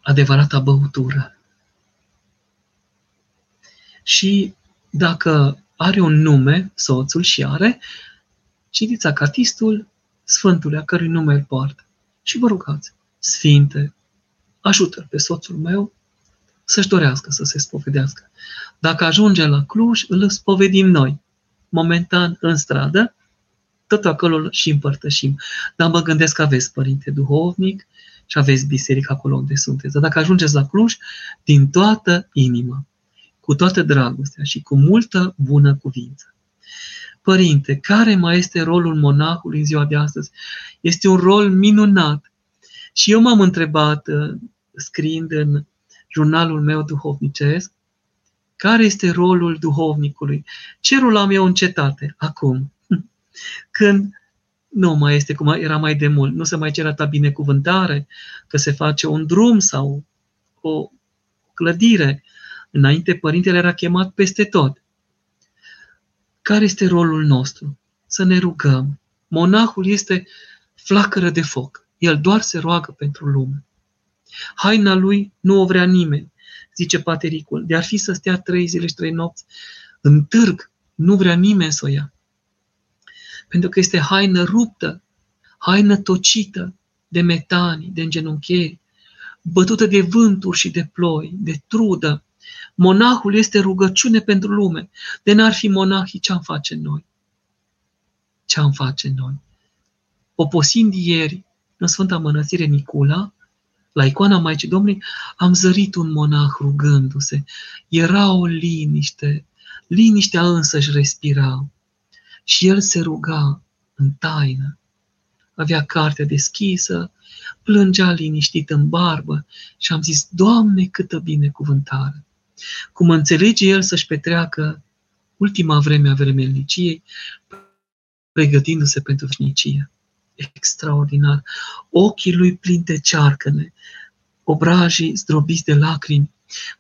Speaker 1: adevărata băutură. Și dacă are un nume, soțul și are, citiți acatistul Sfântului, a cărui nume îl poartă. Și vă rugați, Sfinte, ajută pe soțul meu să-și dorească să se spovedească. Dacă ajunge la Cluj, îl spovedim noi, momentan în stradă, tot acolo și împărtășim. Dar mă gândesc că aveți părinte duhovnic și aveți biserică acolo unde sunteți. Dar dacă ajungeți la Cluj, din toată inima, cu toată dragostea și cu multă bună cuvință. Părinte, care mai este rolul monahului în ziua de astăzi? Este un rol minunat. Și eu m-am întrebat, uh, scriind în jurnalul meu duhovnicesc, care este rolul duhovnicului? Ce rol am eu în cetate acum? Când nu mai este cum era mai de mult, nu se mai cere atâta binecuvântare, că se face un drum sau o clădire. Înainte, părintele era chemat peste tot. Care este rolul nostru? Să ne rugăm. Monahul este flacără de foc. El doar se roagă pentru lume. Haina lui nu o vrea nimeni, zice patericul. De ar fi să stea trei zile și trei nopți în târg, nu vrea nimeni să o ia. Pentru că este haină ruptă, haină tocită de metani, de îngenuncheri, bătută de vânturi și de ploi, de trudă. Monahul este rugăciune pentru lume. De n-ar fi monahii, ce-am face noi? Ce-am face noi? Poposind ieri în Sfânta Mănăstire Nicula, la icoana Maicii Domnului, am zărit un monah rugându-se. Era o liniște, liniștea însă își respira. Și el se ruga în taină. Avea cartea deschisă, plângea liniștit în barbă și am zis, Doamne, câtă binecuvântare! Cum înțelege el să-și petreacă ultima vreme a vremelniciei, pregătindu-se pentru veșnicie extraordinar. Ochii lui plini de cearcăne, obrajii zdrobiți de lacrimi,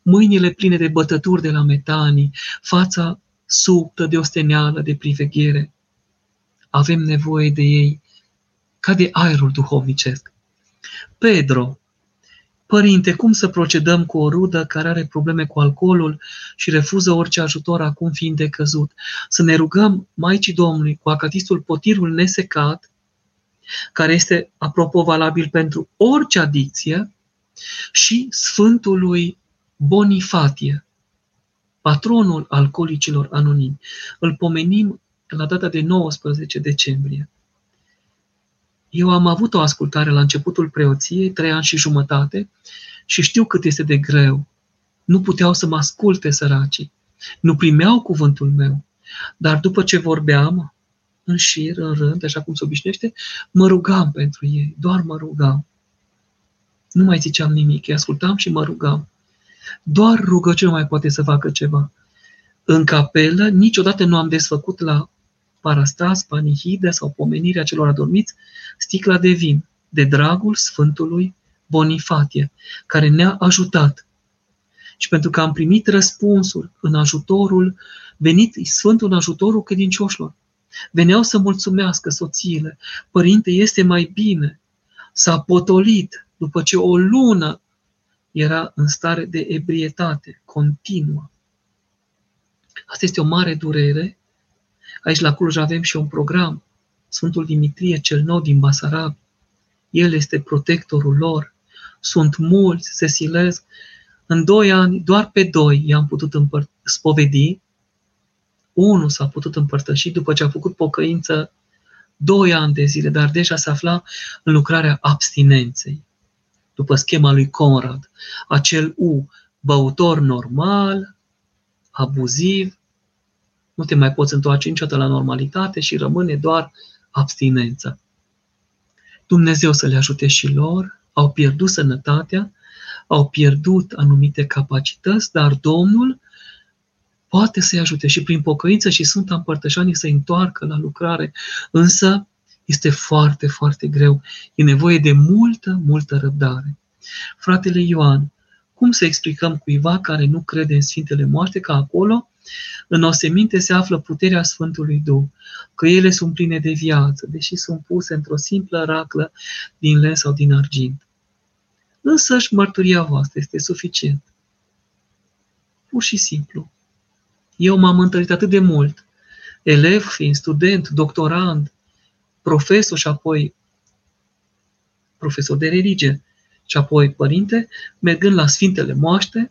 Speaker 1: mâinile pline de bătături de la metanii, fața subtă de osteneală, de priveghere. Avem nevoie de ei ca de aerul duhovnicesc. Pedro, Părinte, cum să procedăm cu o rudă care are probleme cu alcoolul și refuză orice ajutor acum fiind decăzut? Să ne rugăm Maicii Domnului cu acatistul potirul nesecat care este, apropo, valabil pentru orice adicție, și Sfântului Bonifatie, patronul alcoolicilor anonimi. Îl pomenim la data de 19 decembrie. Eu am avut o ascultare la începutul preoției, trei ani și jumătate, și știu cât este de greu. Nu puteau să mă asculte săracii. Nu primeau cuvântul meu. Dar după ce vorbeam, în șir, în rând, așa cum se obișnuiește, mă rugam pentru ei, doar mă rugam. Nu mai ziceam nimic, îi ascultam și mă rugam. Doar rugăciunea mai poate să facă ceva. În capelă niciodată nu am desfăcut la parastas, panihide sau pomenirea celor adormiți sticla de vin, de dragul Sfântului Bonifatie, care ne-a ajutat. Și pentru că am primit răspunsul în ajutorul, venit Sfântul în ajutorul credincioșilor. Veneau să mulțumească soțiile. Părinte, este mai bine. S-a potolit după ce o lună era în stare de ebrietate continuă. Asta este o mare durere. Aici la Cluj avem și un program. Sfântul Dimitrie cel nou din Basarab. El este protectorul lor. Sunt mulți, se silesc. În doi ani, doar pe doi i-am putut împăr- spovedi unul s-a putut împărtăși după ce a făcut pocăință doi ani de zile, dar deja se afla în lucrarea abstinenței. După schema lui Conrad, acel U, băutor normal, abuziv, nu te mai poți întoarce niciodată la normalitate și rămâne doar abstinența. Dumnezeu să le ajute și lor, au pierdut sănătatea, au pierdut anumite capacități, dar Domnul poate să-i ajute și prin pocăință și Sfânta Împărtășanie să-i întoarcă la lucrare. Însă este foarte, foarte greu. E nevoie de multă, multă răbdare. Fratele Ioan, cum să explicăm cuiva care nu crede în Sfintele Moaște că acolo, în oseminte, se află puterea Sfântului Duh, că ele sunt pline de viață, deși sunt puse într-o simplă raclă din len sau din argint. Însă și mărturia voastră este suficient. Pur și simplu. Eu m-am întâlnit atât de mult, elev fiind, student, doctorand, profesor și apoi profesor de religie și apoi părinte, mergând la Sfintele Moaște,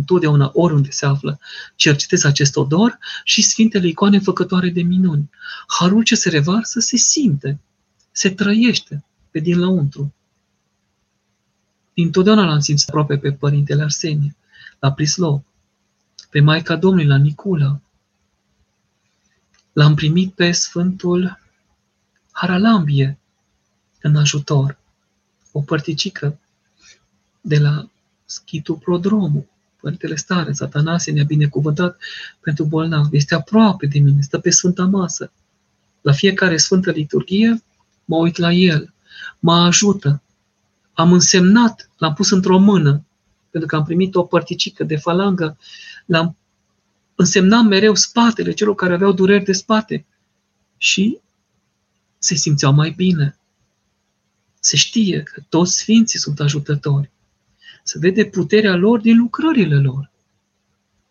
Speaker 1: întotdeauna oriunde se află, cercetez acest odor și Sfintele icoane făcătoare de minuni. Harul ce se revarsă se simte, se trăiește pe din lăuntru. Întotdeauna l-am simțit aproape pe Părintele Arsenie, la Prislov, pe Maica Domnului, la Nicula. L-am primit pe Sfântul Haralambie în ajutor, o părticică de la Schitul Prodromul. Părintele Stare, Satanasie ne-a binecuvântat pentru bolnav. Este aproape de mine, stă pe Sfânta Masă. La fiecare Sfântă Liturghie mă uit la el, mă ajută. Am însemnat, l-am pus într-o mână, pentru că am primit o părticică de falangă, l-am însemnat mereu spatele celor care aveau dureri de spate și se simțeau mai bine. Se știe că toți sfinții sunt ajutători. Se vede puterea lor din lucrările lor,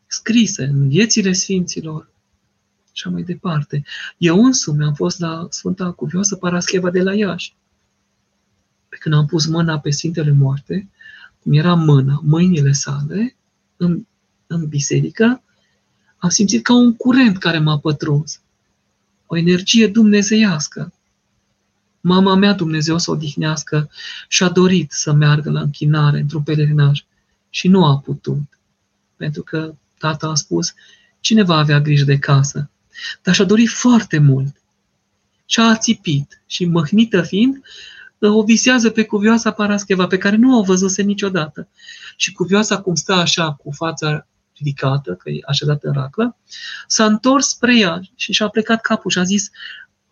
Speaker 1: scrise în viețile sfinților și mai departe. Eu însumi am fost la Sfânta Cuvioasă Parascheva de la Iași. Pe când am pus mâna pe Sfintele Moarte, cum era mâna, mâinile sale, în, în biserică, am simțit ca un curent care m-a pătruns. O energie dumnezeiască. Mama mea, Dumnezeu să o odihnească, și-a dorit să meargă la închinare într-un pelerinaj și nu a putut. Pentru că tata a spus, cine va avea grijă de casă? Dar și-a dorit foarte mult. Și a ațipit și măhnită fiind, o visează pe cuvioasa Parascheva, pe care nu o văzuse niciodată. Și cuvioasa, cum stă așa, cu fața ridicată, că e așezată în raclă, s-a întors spre ea și și-a plecat capul și a zis,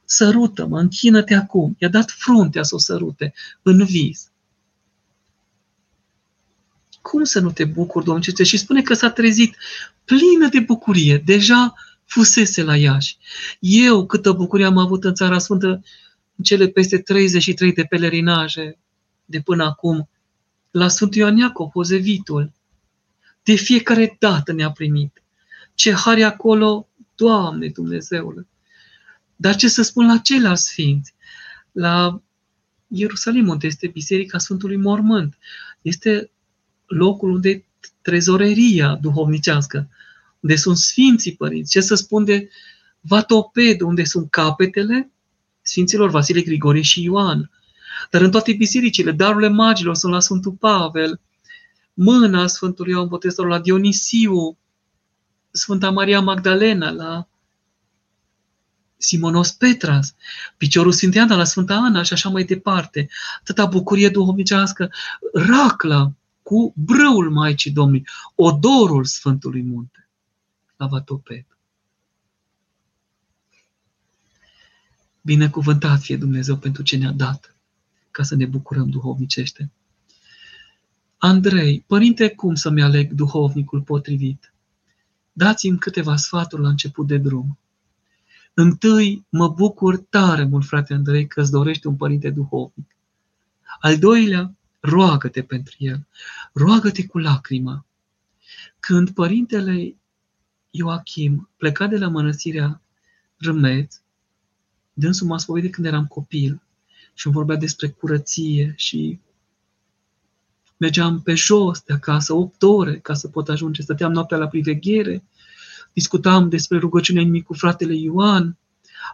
Speaker 1: sărută-mă, închină-te acum. I-a dat fruntea să o sărute în vis. Cum să nu te bucuri, Domnul Și spune că s-a trezit plină de bucurie. Deja fusese la Iași. Eu câtă bucurie am avut în Țara Sfântă în cele peste 33 de pelerinaje de până acum, la Sfântul Ioan Iacov, Pozevitul. De fiecare dată ne-a primit. Ce hari acolo, Doamne Dumnezeule! Dar ce să spun la ceilalți sfinți? La Ierusalim, unde este Biserica Sfântului Mormânt. Este locul unde trezoreria duhovnicească, unde sunt Sfinții Părinți. Ce să spun de Vatoped, unde sunt capetele Sfinților Vasile, Grigorie și Ioan. Dar în toate bisericile, darurile magilor sunt la Sfântul Pavel, mâna Sfântului Ioan Botezătorul la Dionisiu, Sfânta Maria Magdalena la Simonos Petras, piciorul Sfintei Ana la Sfânta Ana și așa mai departe. Atâta bucurie duhovnicească, racla cu brăul Maicii Domnului, odorul Sfântului Munte la Vatoped. Binecuvântat fie Dumnezeu pentru ce ne-a dat, ca să ne bucurăm duhovnicește. Andrei, părinte, cum să-mi aleg duhovnicul potrivit? Dați-mi câteva sfaturi la început de drum. Întâi, mă bucur tare mult, frate Andrei, că îți dorește un părinte duhovnic. Al doilea, roagă-te pentru el. Roagă-te cu lacrima. Când părintele Ioachim pleca de la mănăstirea Râmeț, dânsul m-a spovedit când eram copil și îmi vorbea despre curăție și mergeam pe jos de acasă, 8 ore ca să pot ajunge. Stăteam noaptea la priveghere, discutam despre rugăciunea inimii cu fratele Ioan,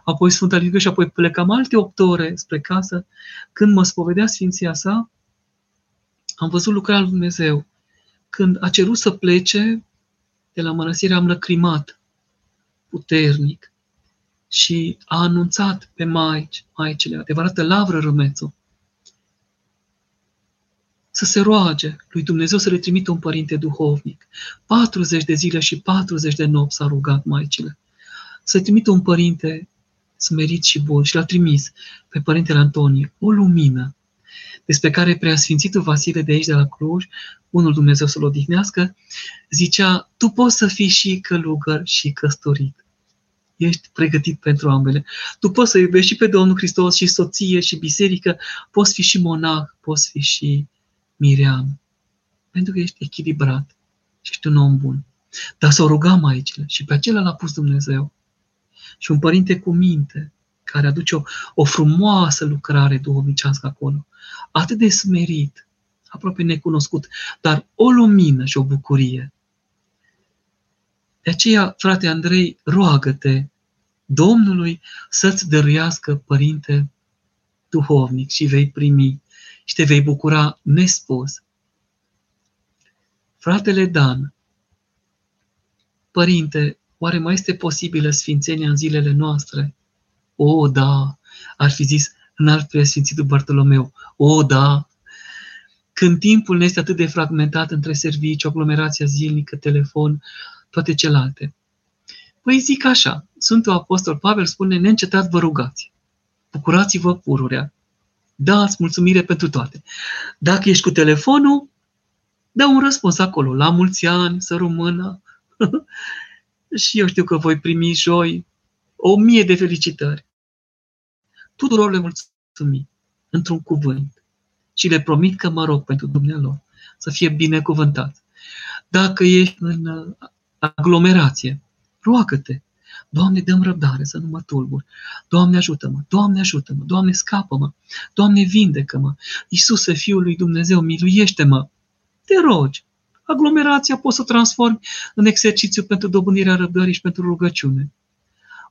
Speaker 1: apoi Sfânta Liturghie și apoi plecam alte 8 ore spre casă. Când mă spovedea Sfinția sa, am văzut lucrarea lui Dumnezeu. Când a cerut să plece de la mănăstire, am lăcrimat puternic și a anunțat pe maici, maicile, adevărată lavră rămețul, să se roage lui Dumnezeu să le trimită un părinte duhovnic. 40 de zile și 40 de nopți s-a rugat maicile. Să trimită un părinte smerit și bun și l-a trimis pe părintele Antonie o lumină despre care preasfințitul Vasile de aici, de la Cluj, unul Dumnezeu să-l odihnească, zicea, tu poți să fii și călugăr și căsătorit. Ești pregătit pentru ambele. Tu poți să iubești și pe Domnul Hristos și soție și biserică, poți fi și monah, poți fi și mirean. Pentru că ești echilibrat și ești un om bun. Dar să o rugăm aici și pe acela l-a pus Dumnezeu. Și un părinte cu minte, care aduce o, o frumoasă lucrare duhovnicească acolo, atât de smerit, aproape necunoscut, dar o lumină și o bucurie De aceea, frate Andrei, roagă-te Domnului să-ți dăruiască, Părinte, duhovnic și vei primi și te vei bucura nespus. Fratele Dan, Părinte, oare mai este posibilă sfințenia în zilele noastre? O, da, ar fi zis în alt preasfințitul Bartolomeu. O, da, când timpul ne este atât de fragmentat între serviciu, aglomerația zilnică, telefon, toate celelalte. Păi zic așa, Sfântul Apostol Pavel spune, neîncetat vă rugați, bucurați-vă pururea, dați mulțumire pentru toate. Dacă ești cu telefonul, dă un răspuns acolo, la mulți ani, să rămână. și eu știu că voi primi joi o mie de felicitări. Tuturor le mulțumim într-un cuvânt și le promit că mă rog pentru Dumnezeu să fie binecuvântat. Dacă ești în uh, aglomerație, roagă-te. Doamne, dăm răbdare să nu mă tulbur. Doamne, ajută-mă. Doamne, ajută-mă. Doamne, scapă-mă. Doamne, vindecă-mă. Iisuse, Fiul lui Dumnezeu, miluiește-mă. Te rogi. Aglomerația poți să o transformi în exercițiu pentru dobândirea răbdării și pentru rugăciune.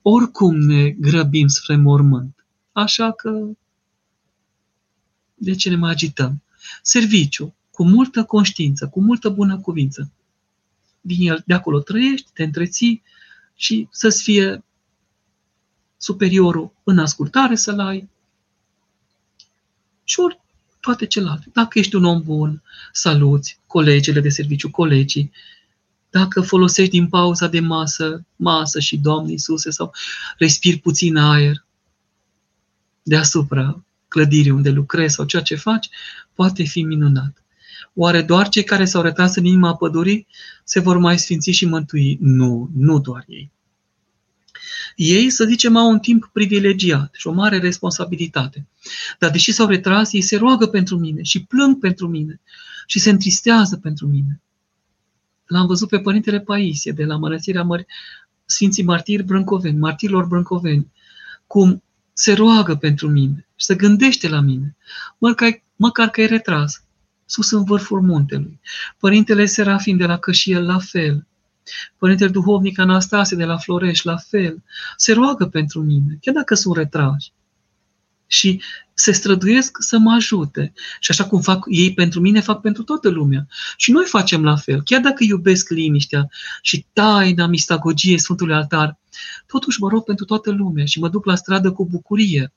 Speaker 1: Oricum ne grăbim spre mormânt. Așa că de ce ne mai agităm? Serviciu, cu multă conștiință, cu multă bună cuvință. Din el, de acolo trăiești, te întreții și să-ți fie superiorul în ascultare să-l ai și ori toate celelalte. Dacă ești un om bun, saluți colegele de serviciu, colegii, dacă folosești din pauza de masă, masă și Doamne Iisuse, sau respiri puțin aer deasupra clădirii unde lucrezi sau ceea ce faci, poate fi minunat. Oare doar cei care s-au retras în inima pădurii se vor mai sfinți și mântui? Nu, nu doar ei. Ei, să zicem, au un timp privilegiat și o mare responsabilitate. Dar deși s-au retras, ei se roagă pentru mine și plâng pentru mine și se întristează pentru mine. L-am văzut pe Părintele Paisie de la Mănăstirea Mări, Sfinții Martiri Brâncoveni, Martirilor Brâncoveni, cum se roagă pentru mine și se gândește la mine, măcar, măcar că e retras, sus în vârful muntelui. Părintele Serafin de la Cășiel, la fel. Părintele Duhovnic Anastase de la Floreș, la fel. Se roagă pentru mine, chiar dacă sunt retrași. Și se străduiesc să mă ajute. Și așa cum fac ei pentru mine, fac pentru toată lumea. Și noi facem la fel. Chiar dacă iubesc liniștea și taina mistagogie Sfântului Altar, totuși mă rog pentru toată lumea și mă duc la stradă cu bucurie.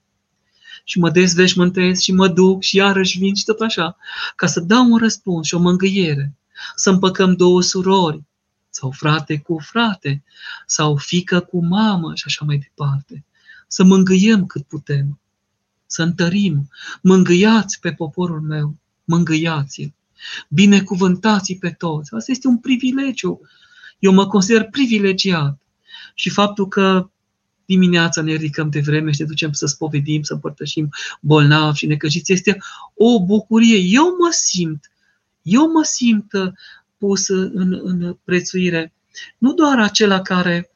Speaker 1: Și mă dezveșmântez și mă duc și iarăși vin și tot așa, ca să dau un răspuns și o mângâiere. Să împăcăm două surori, sau frate cu frate, sau fică cu mamă și așa mai departe. Să mângâiem cât putem să întărim. Mângâiați pe poporul meu, mângâiați-l. Binecuvântați pe toți. Asta este un privilegiu. Eu mă consider privilegiat. Și faptul că dimineața ne ridicăm de vreme și ne ducem să spovedim, să împărtășim bolnavi și necăjiți, este o bucurie. Eu mă simt, eu mă simt uh, pus în, în prețuire. Nu doar acela care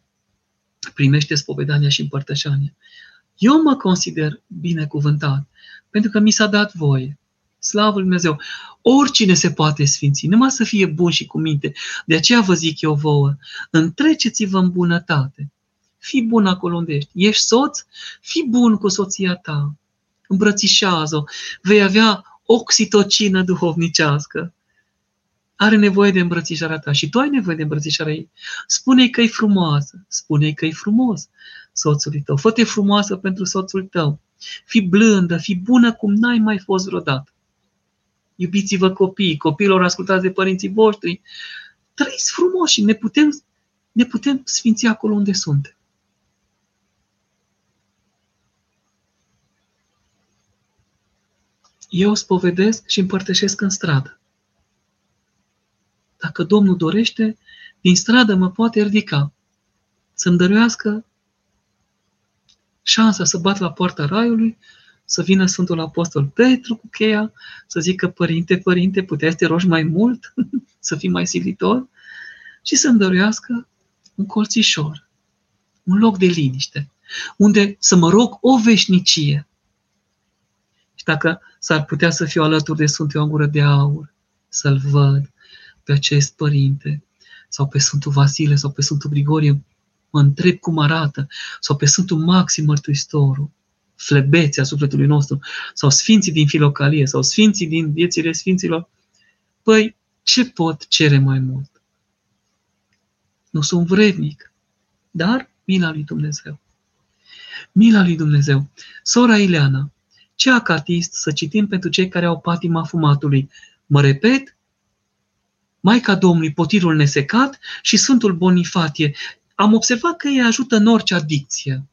Speaker 1: primește spovedania și împărtășania, eu mă consider binecuvântat pentru că mi s-a dat voie. Slavă Lui Dumnezeu! Oricine se poate sfinți, numai să fie bun și cu minte. De aceea vă zic eu vouă, întreceți-vă în bunătate. Fii bun acolo unde ești. Ești soț? Fii bun cu soția ta. Îmbrățișează-o. Vei avea oxitocină duhovnicească. Are nevoie de îmbrățișarea ta și tu ai nevoie de îmbrățișarea ei. Spune-i că e frumoasă. Spune-i că e frumos soțului tău. Fă-te frumoasă pentru soțul tău. Fii blândă, fii bună cum n-ai mai fost vreodată. Iubiți-vă copiii, copiilor ascultați de părinții voștri. Trăiți frumos și ne putem, ne putem sfinți acolo unde suntem. Eu spovedesc și împărtășesc în stradă. Dacă Domnul dorește, din stradă mă poate ridica să-mi dăruiască șansa să bat la poarta raiului, să vină Sfântul Apostol Petru cu cheia, să zică, Părinte, Părinte, puteți să te rogi mai mult, să fii mai silitor și să-mi dăruiască un colțișor, un loc de liniște, unde să mă rog o veșnicie. Și dacă s-ar putea să fiu alături de Sfântul Ioan Gură de Aur, să-l văd pe acest Părinte, sau pe Sfântul Vasile, sau pe Sfântul Grigorie, mă întreb cum arată, sau pe Sfântul Maxim Mărturisitorul, flebețea sufletului nostru, sau sfinții din filocalie, sau sfinții din viețile sfinților, păi ce pot cere mai mult? Nu sunt vrednic, dar mila lui Dumnezeu. Mila lui Dumnezeu. Sora Ileana, ce acatist să citim pentru cei care au patima fumatului? Mă repet, Maica Domnului, potirul nesecat și Sfântul Bonifatie. Am observat că ei ajută în orice adicție.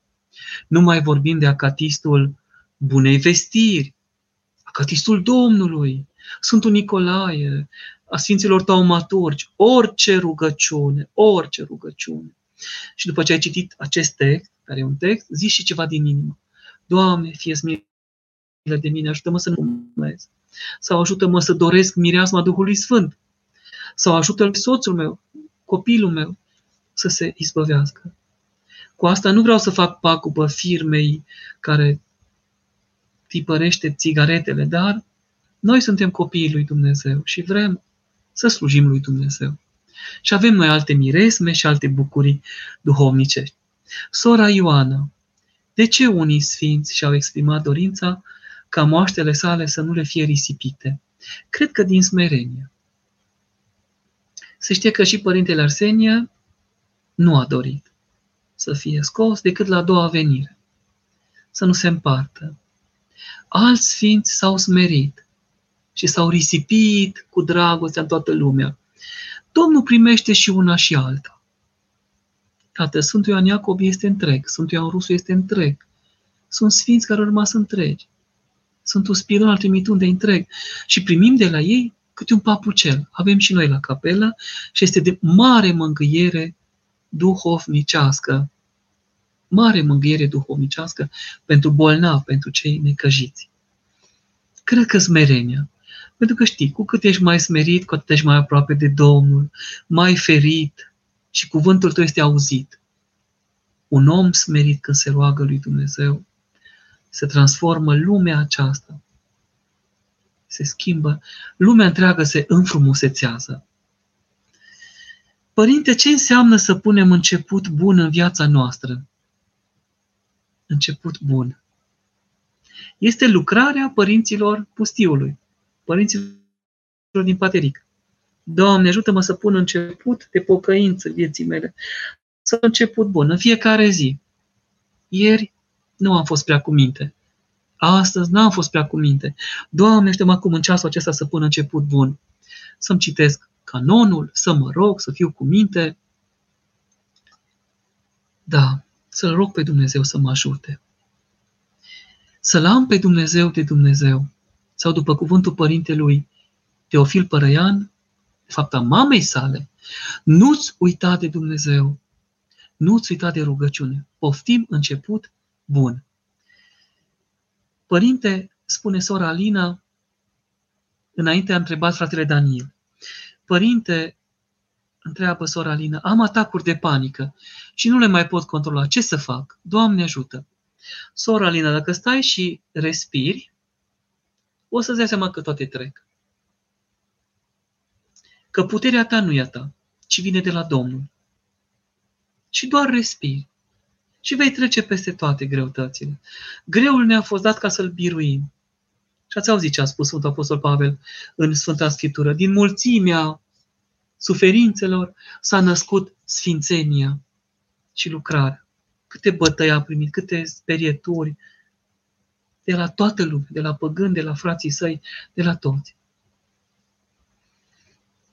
Speaker 1: Nu mai vorbim de acatistul bunei vestiri, acatistul Domnului, Sfântul Nicolae, a Sfinților Taumaturgi, orice rugăciune, orice rugăciune. Și după ce ai citit acest text, care e un text, zici și ceva din inimă. Doamne, fie milă de mine, ajută-mă să nu fumez. Sau ajută-mă să doresc mireasma Duhului Sfânt. Sau ajută-l soțul meu, copilul meu, să se izbăvească. Cu asta nu vreau să fac pacubă firmei care tipărește țigaretele, dar noi suntem copiii lui Dumnezeu și vrem să slujim lui Dumnezeu. Și avem noi alte miresme și alte bucurii duhovnicești. Sora Ioana, de ce unii sfinți și-au exprimat dorința ca moaștele sale să nu le fie risipite? Cred că din smerenie. Se știe că și părintele Arsenie nu a dorit să fie scos decât la a doua venire, să nu se împartă. Alți sfinți s-au smerit și s-au risipit cu dragostea în toată lumea. Domnul primește și una și alta. Iată, Sfântul Ioan Iacob este întreg, Sfântul Ioan Rusu este întreg. Sunt sfinți care au rămas întregi. Sfântul Spiron al trimitun de întreg. Și primim de la ei câte un papucel. Avem și noi la capelă și este de mare mângâiere duhovnicească. Mare mângâiere duhovnicească pentru bolnavi, pentru cei necăjiți. Cred că smerenia. Pentru că știi, cu cât ești mai smerit, cu atât ești mai aproape de Domnul, mai ferit și cuvântul tău este auzit. Un om smerit când se roagă lui Dumnezeu, se transformă lumea aceasta. Se schimbă, lumea întreagă se înfrumusețează. Părinte, ce înseamnă să punem început bun în viața noastră? Început bun. Este lucrarea părinților pustiului părinților din Pateric. Doamne, ajută-mă să pun început de pocăință vieții mele. Să început bun, în fiecare zi. Ieri nu am fost prea cu minte. Astăzi n-am fost prea cu minte. Doamne, știu acum în ceasul acesta să pun început bun. Să-mi citesc canonul, să mă rog, să fiu cu minte. Da, să-L rog pe Dumnezeu să mă ajute. Să-L am pe Dumnezeu de Dumnezeu sau după cuvântul părintelui Teofil Părăian, de fapt a mamei sale, nu-ți uita de Dumnezeu, nu-ți uita de rugăciune. Poftim început bun. Părinte, spune sora Alina, înainte a întrebat fratele Daniel. Părinte, întreabă sora Alina, am atacuri de panică și nu le mai pot controla. Ce să fac? Doamne ajută! Sora Alina, dacă stai și respiri, o să-ți dai seama că toate trec. Că puterea ta nu e a ta, ci vine de la Domnul. Și doar respiri. Și vei trece peste toate greutățile. Greul ne-a fost dat ca să-l biruim. Și ați auzit ce a spus Sfântul Apostol Pavel în Sfânta Scriptură. Din mulțimea suferințelor s-a născut sfințenia și lucrarea. Câte bătăi a primit, câte sperieturi, de la toată lumea, de la păgâni, de la frații săi, de la toți.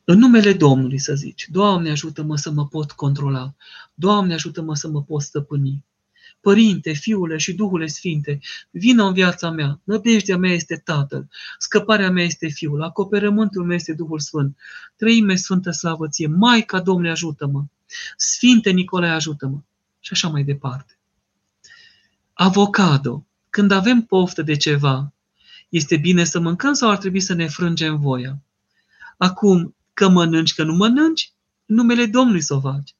Speaker 1: În numele Domnului să zici, Doamne ajută-mă să mă pot controla, Doamne ajută-mă să mă pot stăpâni. Părinte, Fiule și Duhule Sfinte, vină în viața mea, nădejdea mea este Tatăl, scăparea mea este Fiul, acoperământul meu este Duhul Sfânt, trăime Sfântă Slavă ție, Maica Domnule ajută-mă, Sfinte Nicolae ajută-mă și așa mai departe. Avocado, când avem poftă de ceva, este bine să mâncăm sau ar trebui să ne frângem voia? Acum, că mănânci, că nu mănânci, în numele Domnului să o faci.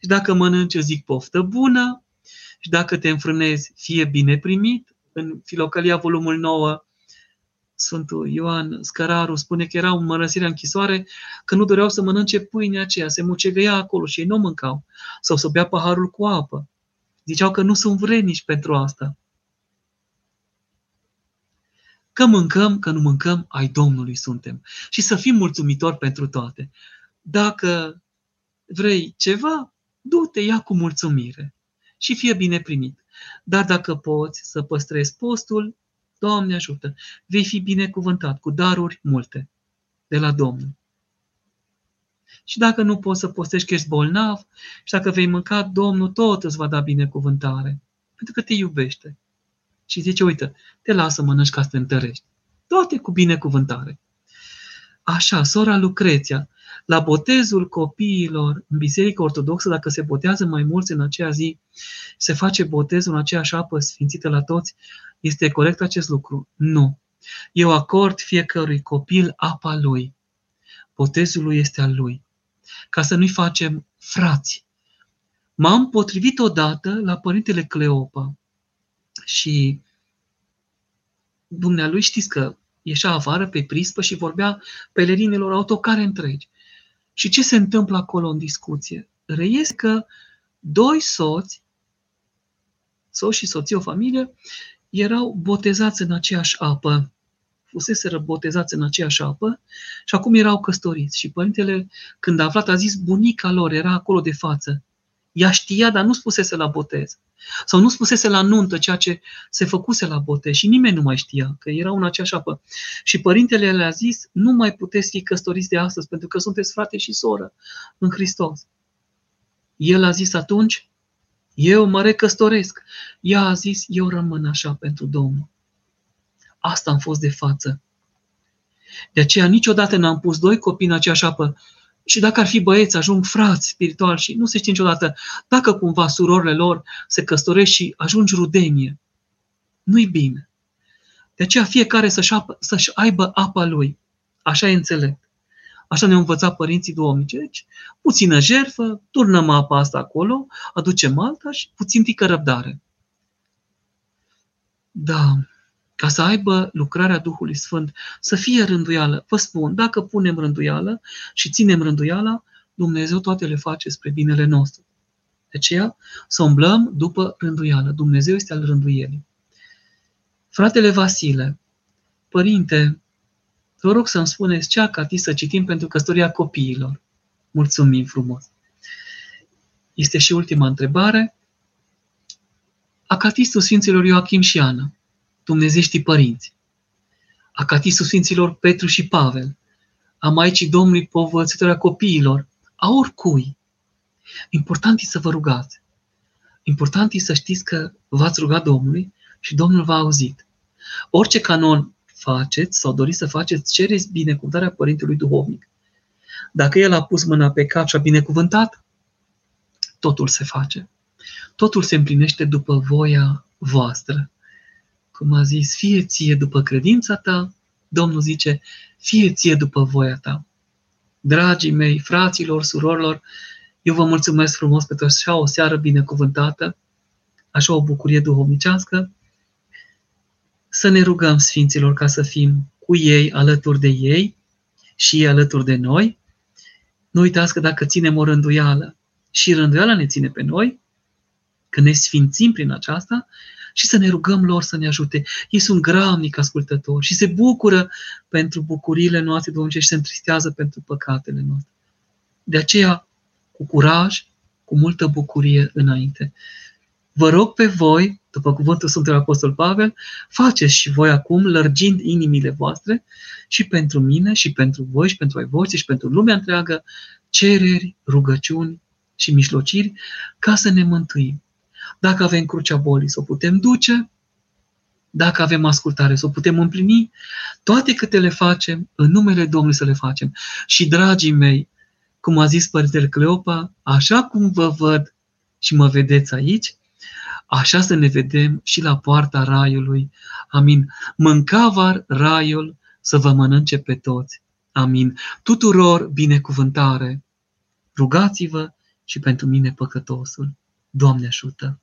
Speaker 1: Și dacă mănânci, eu zic poftă bună, și dacă te înfrânezi, fie bine primit. În Filocalia, volumul 9, Sfântul Ioan Scăraru spune că erau în mărăsirea închisoare că nu doreau să mănânce pâinea aceea, se mucegăia acolo și ei nu mâncau. Sau să bea paharul cu apă. Ziceau că nu sunt vrenici pentru asta. Că mâncăm, că nu mâncăm, ai Domnului suntem. Și să fim mulțumitori pentru toate. Dacă vrei ceva, du-te, ia cu mulțumire și fie bine primit. Dar dacă poți să păstrezi postul, Doamne ajută, vei fi binecuvântat cu daruri multe de la Domnul. Și dacă nu poți să postești că ești bolnav și dacă vei mânca, Domnul tot îți va da binecuvântare. Pentru că te iubește. Și zice, uite, te lasă mănânci ca să te întărești. Toate cu binecuvântare. Așa, sora Lucreția, la botezul copiilor în Biserica Ortodoxă, dacă se botează mai mulți în aceea zi, se face botezul în aceeași apă sfințită la toți, este corect acest lucru? Nu. Eu acord fiecărui copil apa lui. Botezul lui este al lui. Ca să nu-i facem frați. M-am potrivit odată la părintele Cleopa și dumnealui știți că ieșea afară pe prispă și vorbea pelerinilor autocare întregi. Și ce se întâmplă acolo în discuție? Reiese că doi soți, soț și soție, o familie, erau botezați în aceeași apă. Fuseseră botezați în aceeași apă și acum erau căsătoriți. Și părintele, când a aflat, a zis, bunica lor era acolo de față. Ea știa, dar nu spusese la botez. Sau nu spusese la nuntă ceea ce se făcuse la botez și nimeni nu mai știa că era în aceeași apă. Și părintele le-a zis, nu mai puteți fi căsătoriți de astăzi pentru că sunteți frate și soră în Hristos. El a zis atunci, eu mă recăstoresc. Ea a zis, eu rămân așa pentru Domnul. Asta am fost de față. De aceea niciodată n-am pus doi copii în aceeași apă și dacă ar fi băieți, ajung frați spirituali și nu se știe niciodată dacă cumva surorile lor se căsătoresc și ajungi rudenie. Nu-i bine. De aceea fiecare să-și, apă, să-și aibă apa lui. Așa e înțelept. Așa ne-au învățat părinții duomnici. Deci, puțină jerfă, turnăm apa asta acolo, aducem alta și puțin tică răbdare. Da, ca să aibă lucrarea Duhului Sfânt, să fie rânduială. Vă spun, dacă punem rânduială și ținem rânduiala, Dumnezeu toate le face spre binele nostru. De aceea, să umblăm după rânduială. Dumnezeu este al rânduielii. Fratele Vasile, părinte, vă rog să-mi spuneți ce acati să citim pentru căsătoria copiilor. Mulțumim frumos! Este și ultima întrebare. Acatistul Sfinților Ioachim și Ana dumnezeștii părinți, a catistul Sfinților Petru și Pavel, a Maicii Domnului povățitoarea copiilor, a oricui. Important e să vă rugați. Important e să știți că v-ați rugat Domnului și Domnul v-a auzit. Orice canon faceți sau doriți să faceți, cereți binecuvântarea Părintelui Duhovnic. Dacă El a pus mâna pe cap și a binecuvântat, totul se face. Totul se împlinește după voia voastră cum a zis, fie ție după credința ta, Domnul zice, fie ție după voia ta. Dragii mei, fraților, surorilor, eu vă mulțumesc frumos pentru așa o seară binecuvântată, așa o bucurie duhovnicească, să ne rugăm Sfinților ca să fim cu ei, alături de ei și ei alături de noi. Nu uitați că dacă ținem o rânduială și rânduiala ne ține pe noi, când ne sfințim prin aceasta, și să ne rugăm lor să ne ajute. Ei sunt gramnic ascultători și se bucură pentru bucuriile noastre, Domnul, și se întristează pentru păcatele noastre. De aceea, cu curaj, cu multă bucurie înainte. Vă rog pe voi, după cuvântul Sfântului Apostol Pavel, faceți și voi acum, lărgind inimile voastre, și pentru mine, și pentru voi, și pentru ai voștri, și pentru lumea întreagă, cereri, rugăciuni și mișlociri, ca să ne mântuim. Dacă avem crucea bolii, să o putem duce, dacă avem ascultare, să o putem împlini, toate câte le facem, în numele Domnului să le facem. Și, dragii mei, cum a zis Părintele Cleopa, așa cum vă văd și mă vedeți aici, așa să ne vedem și la poarta raiului. Amin. Mâncavar raiul să vă mănânce pe toți. Amin. Tuturor binecuvântare. Rugați-vă și pentru mine păcătosul. Doamne ajută!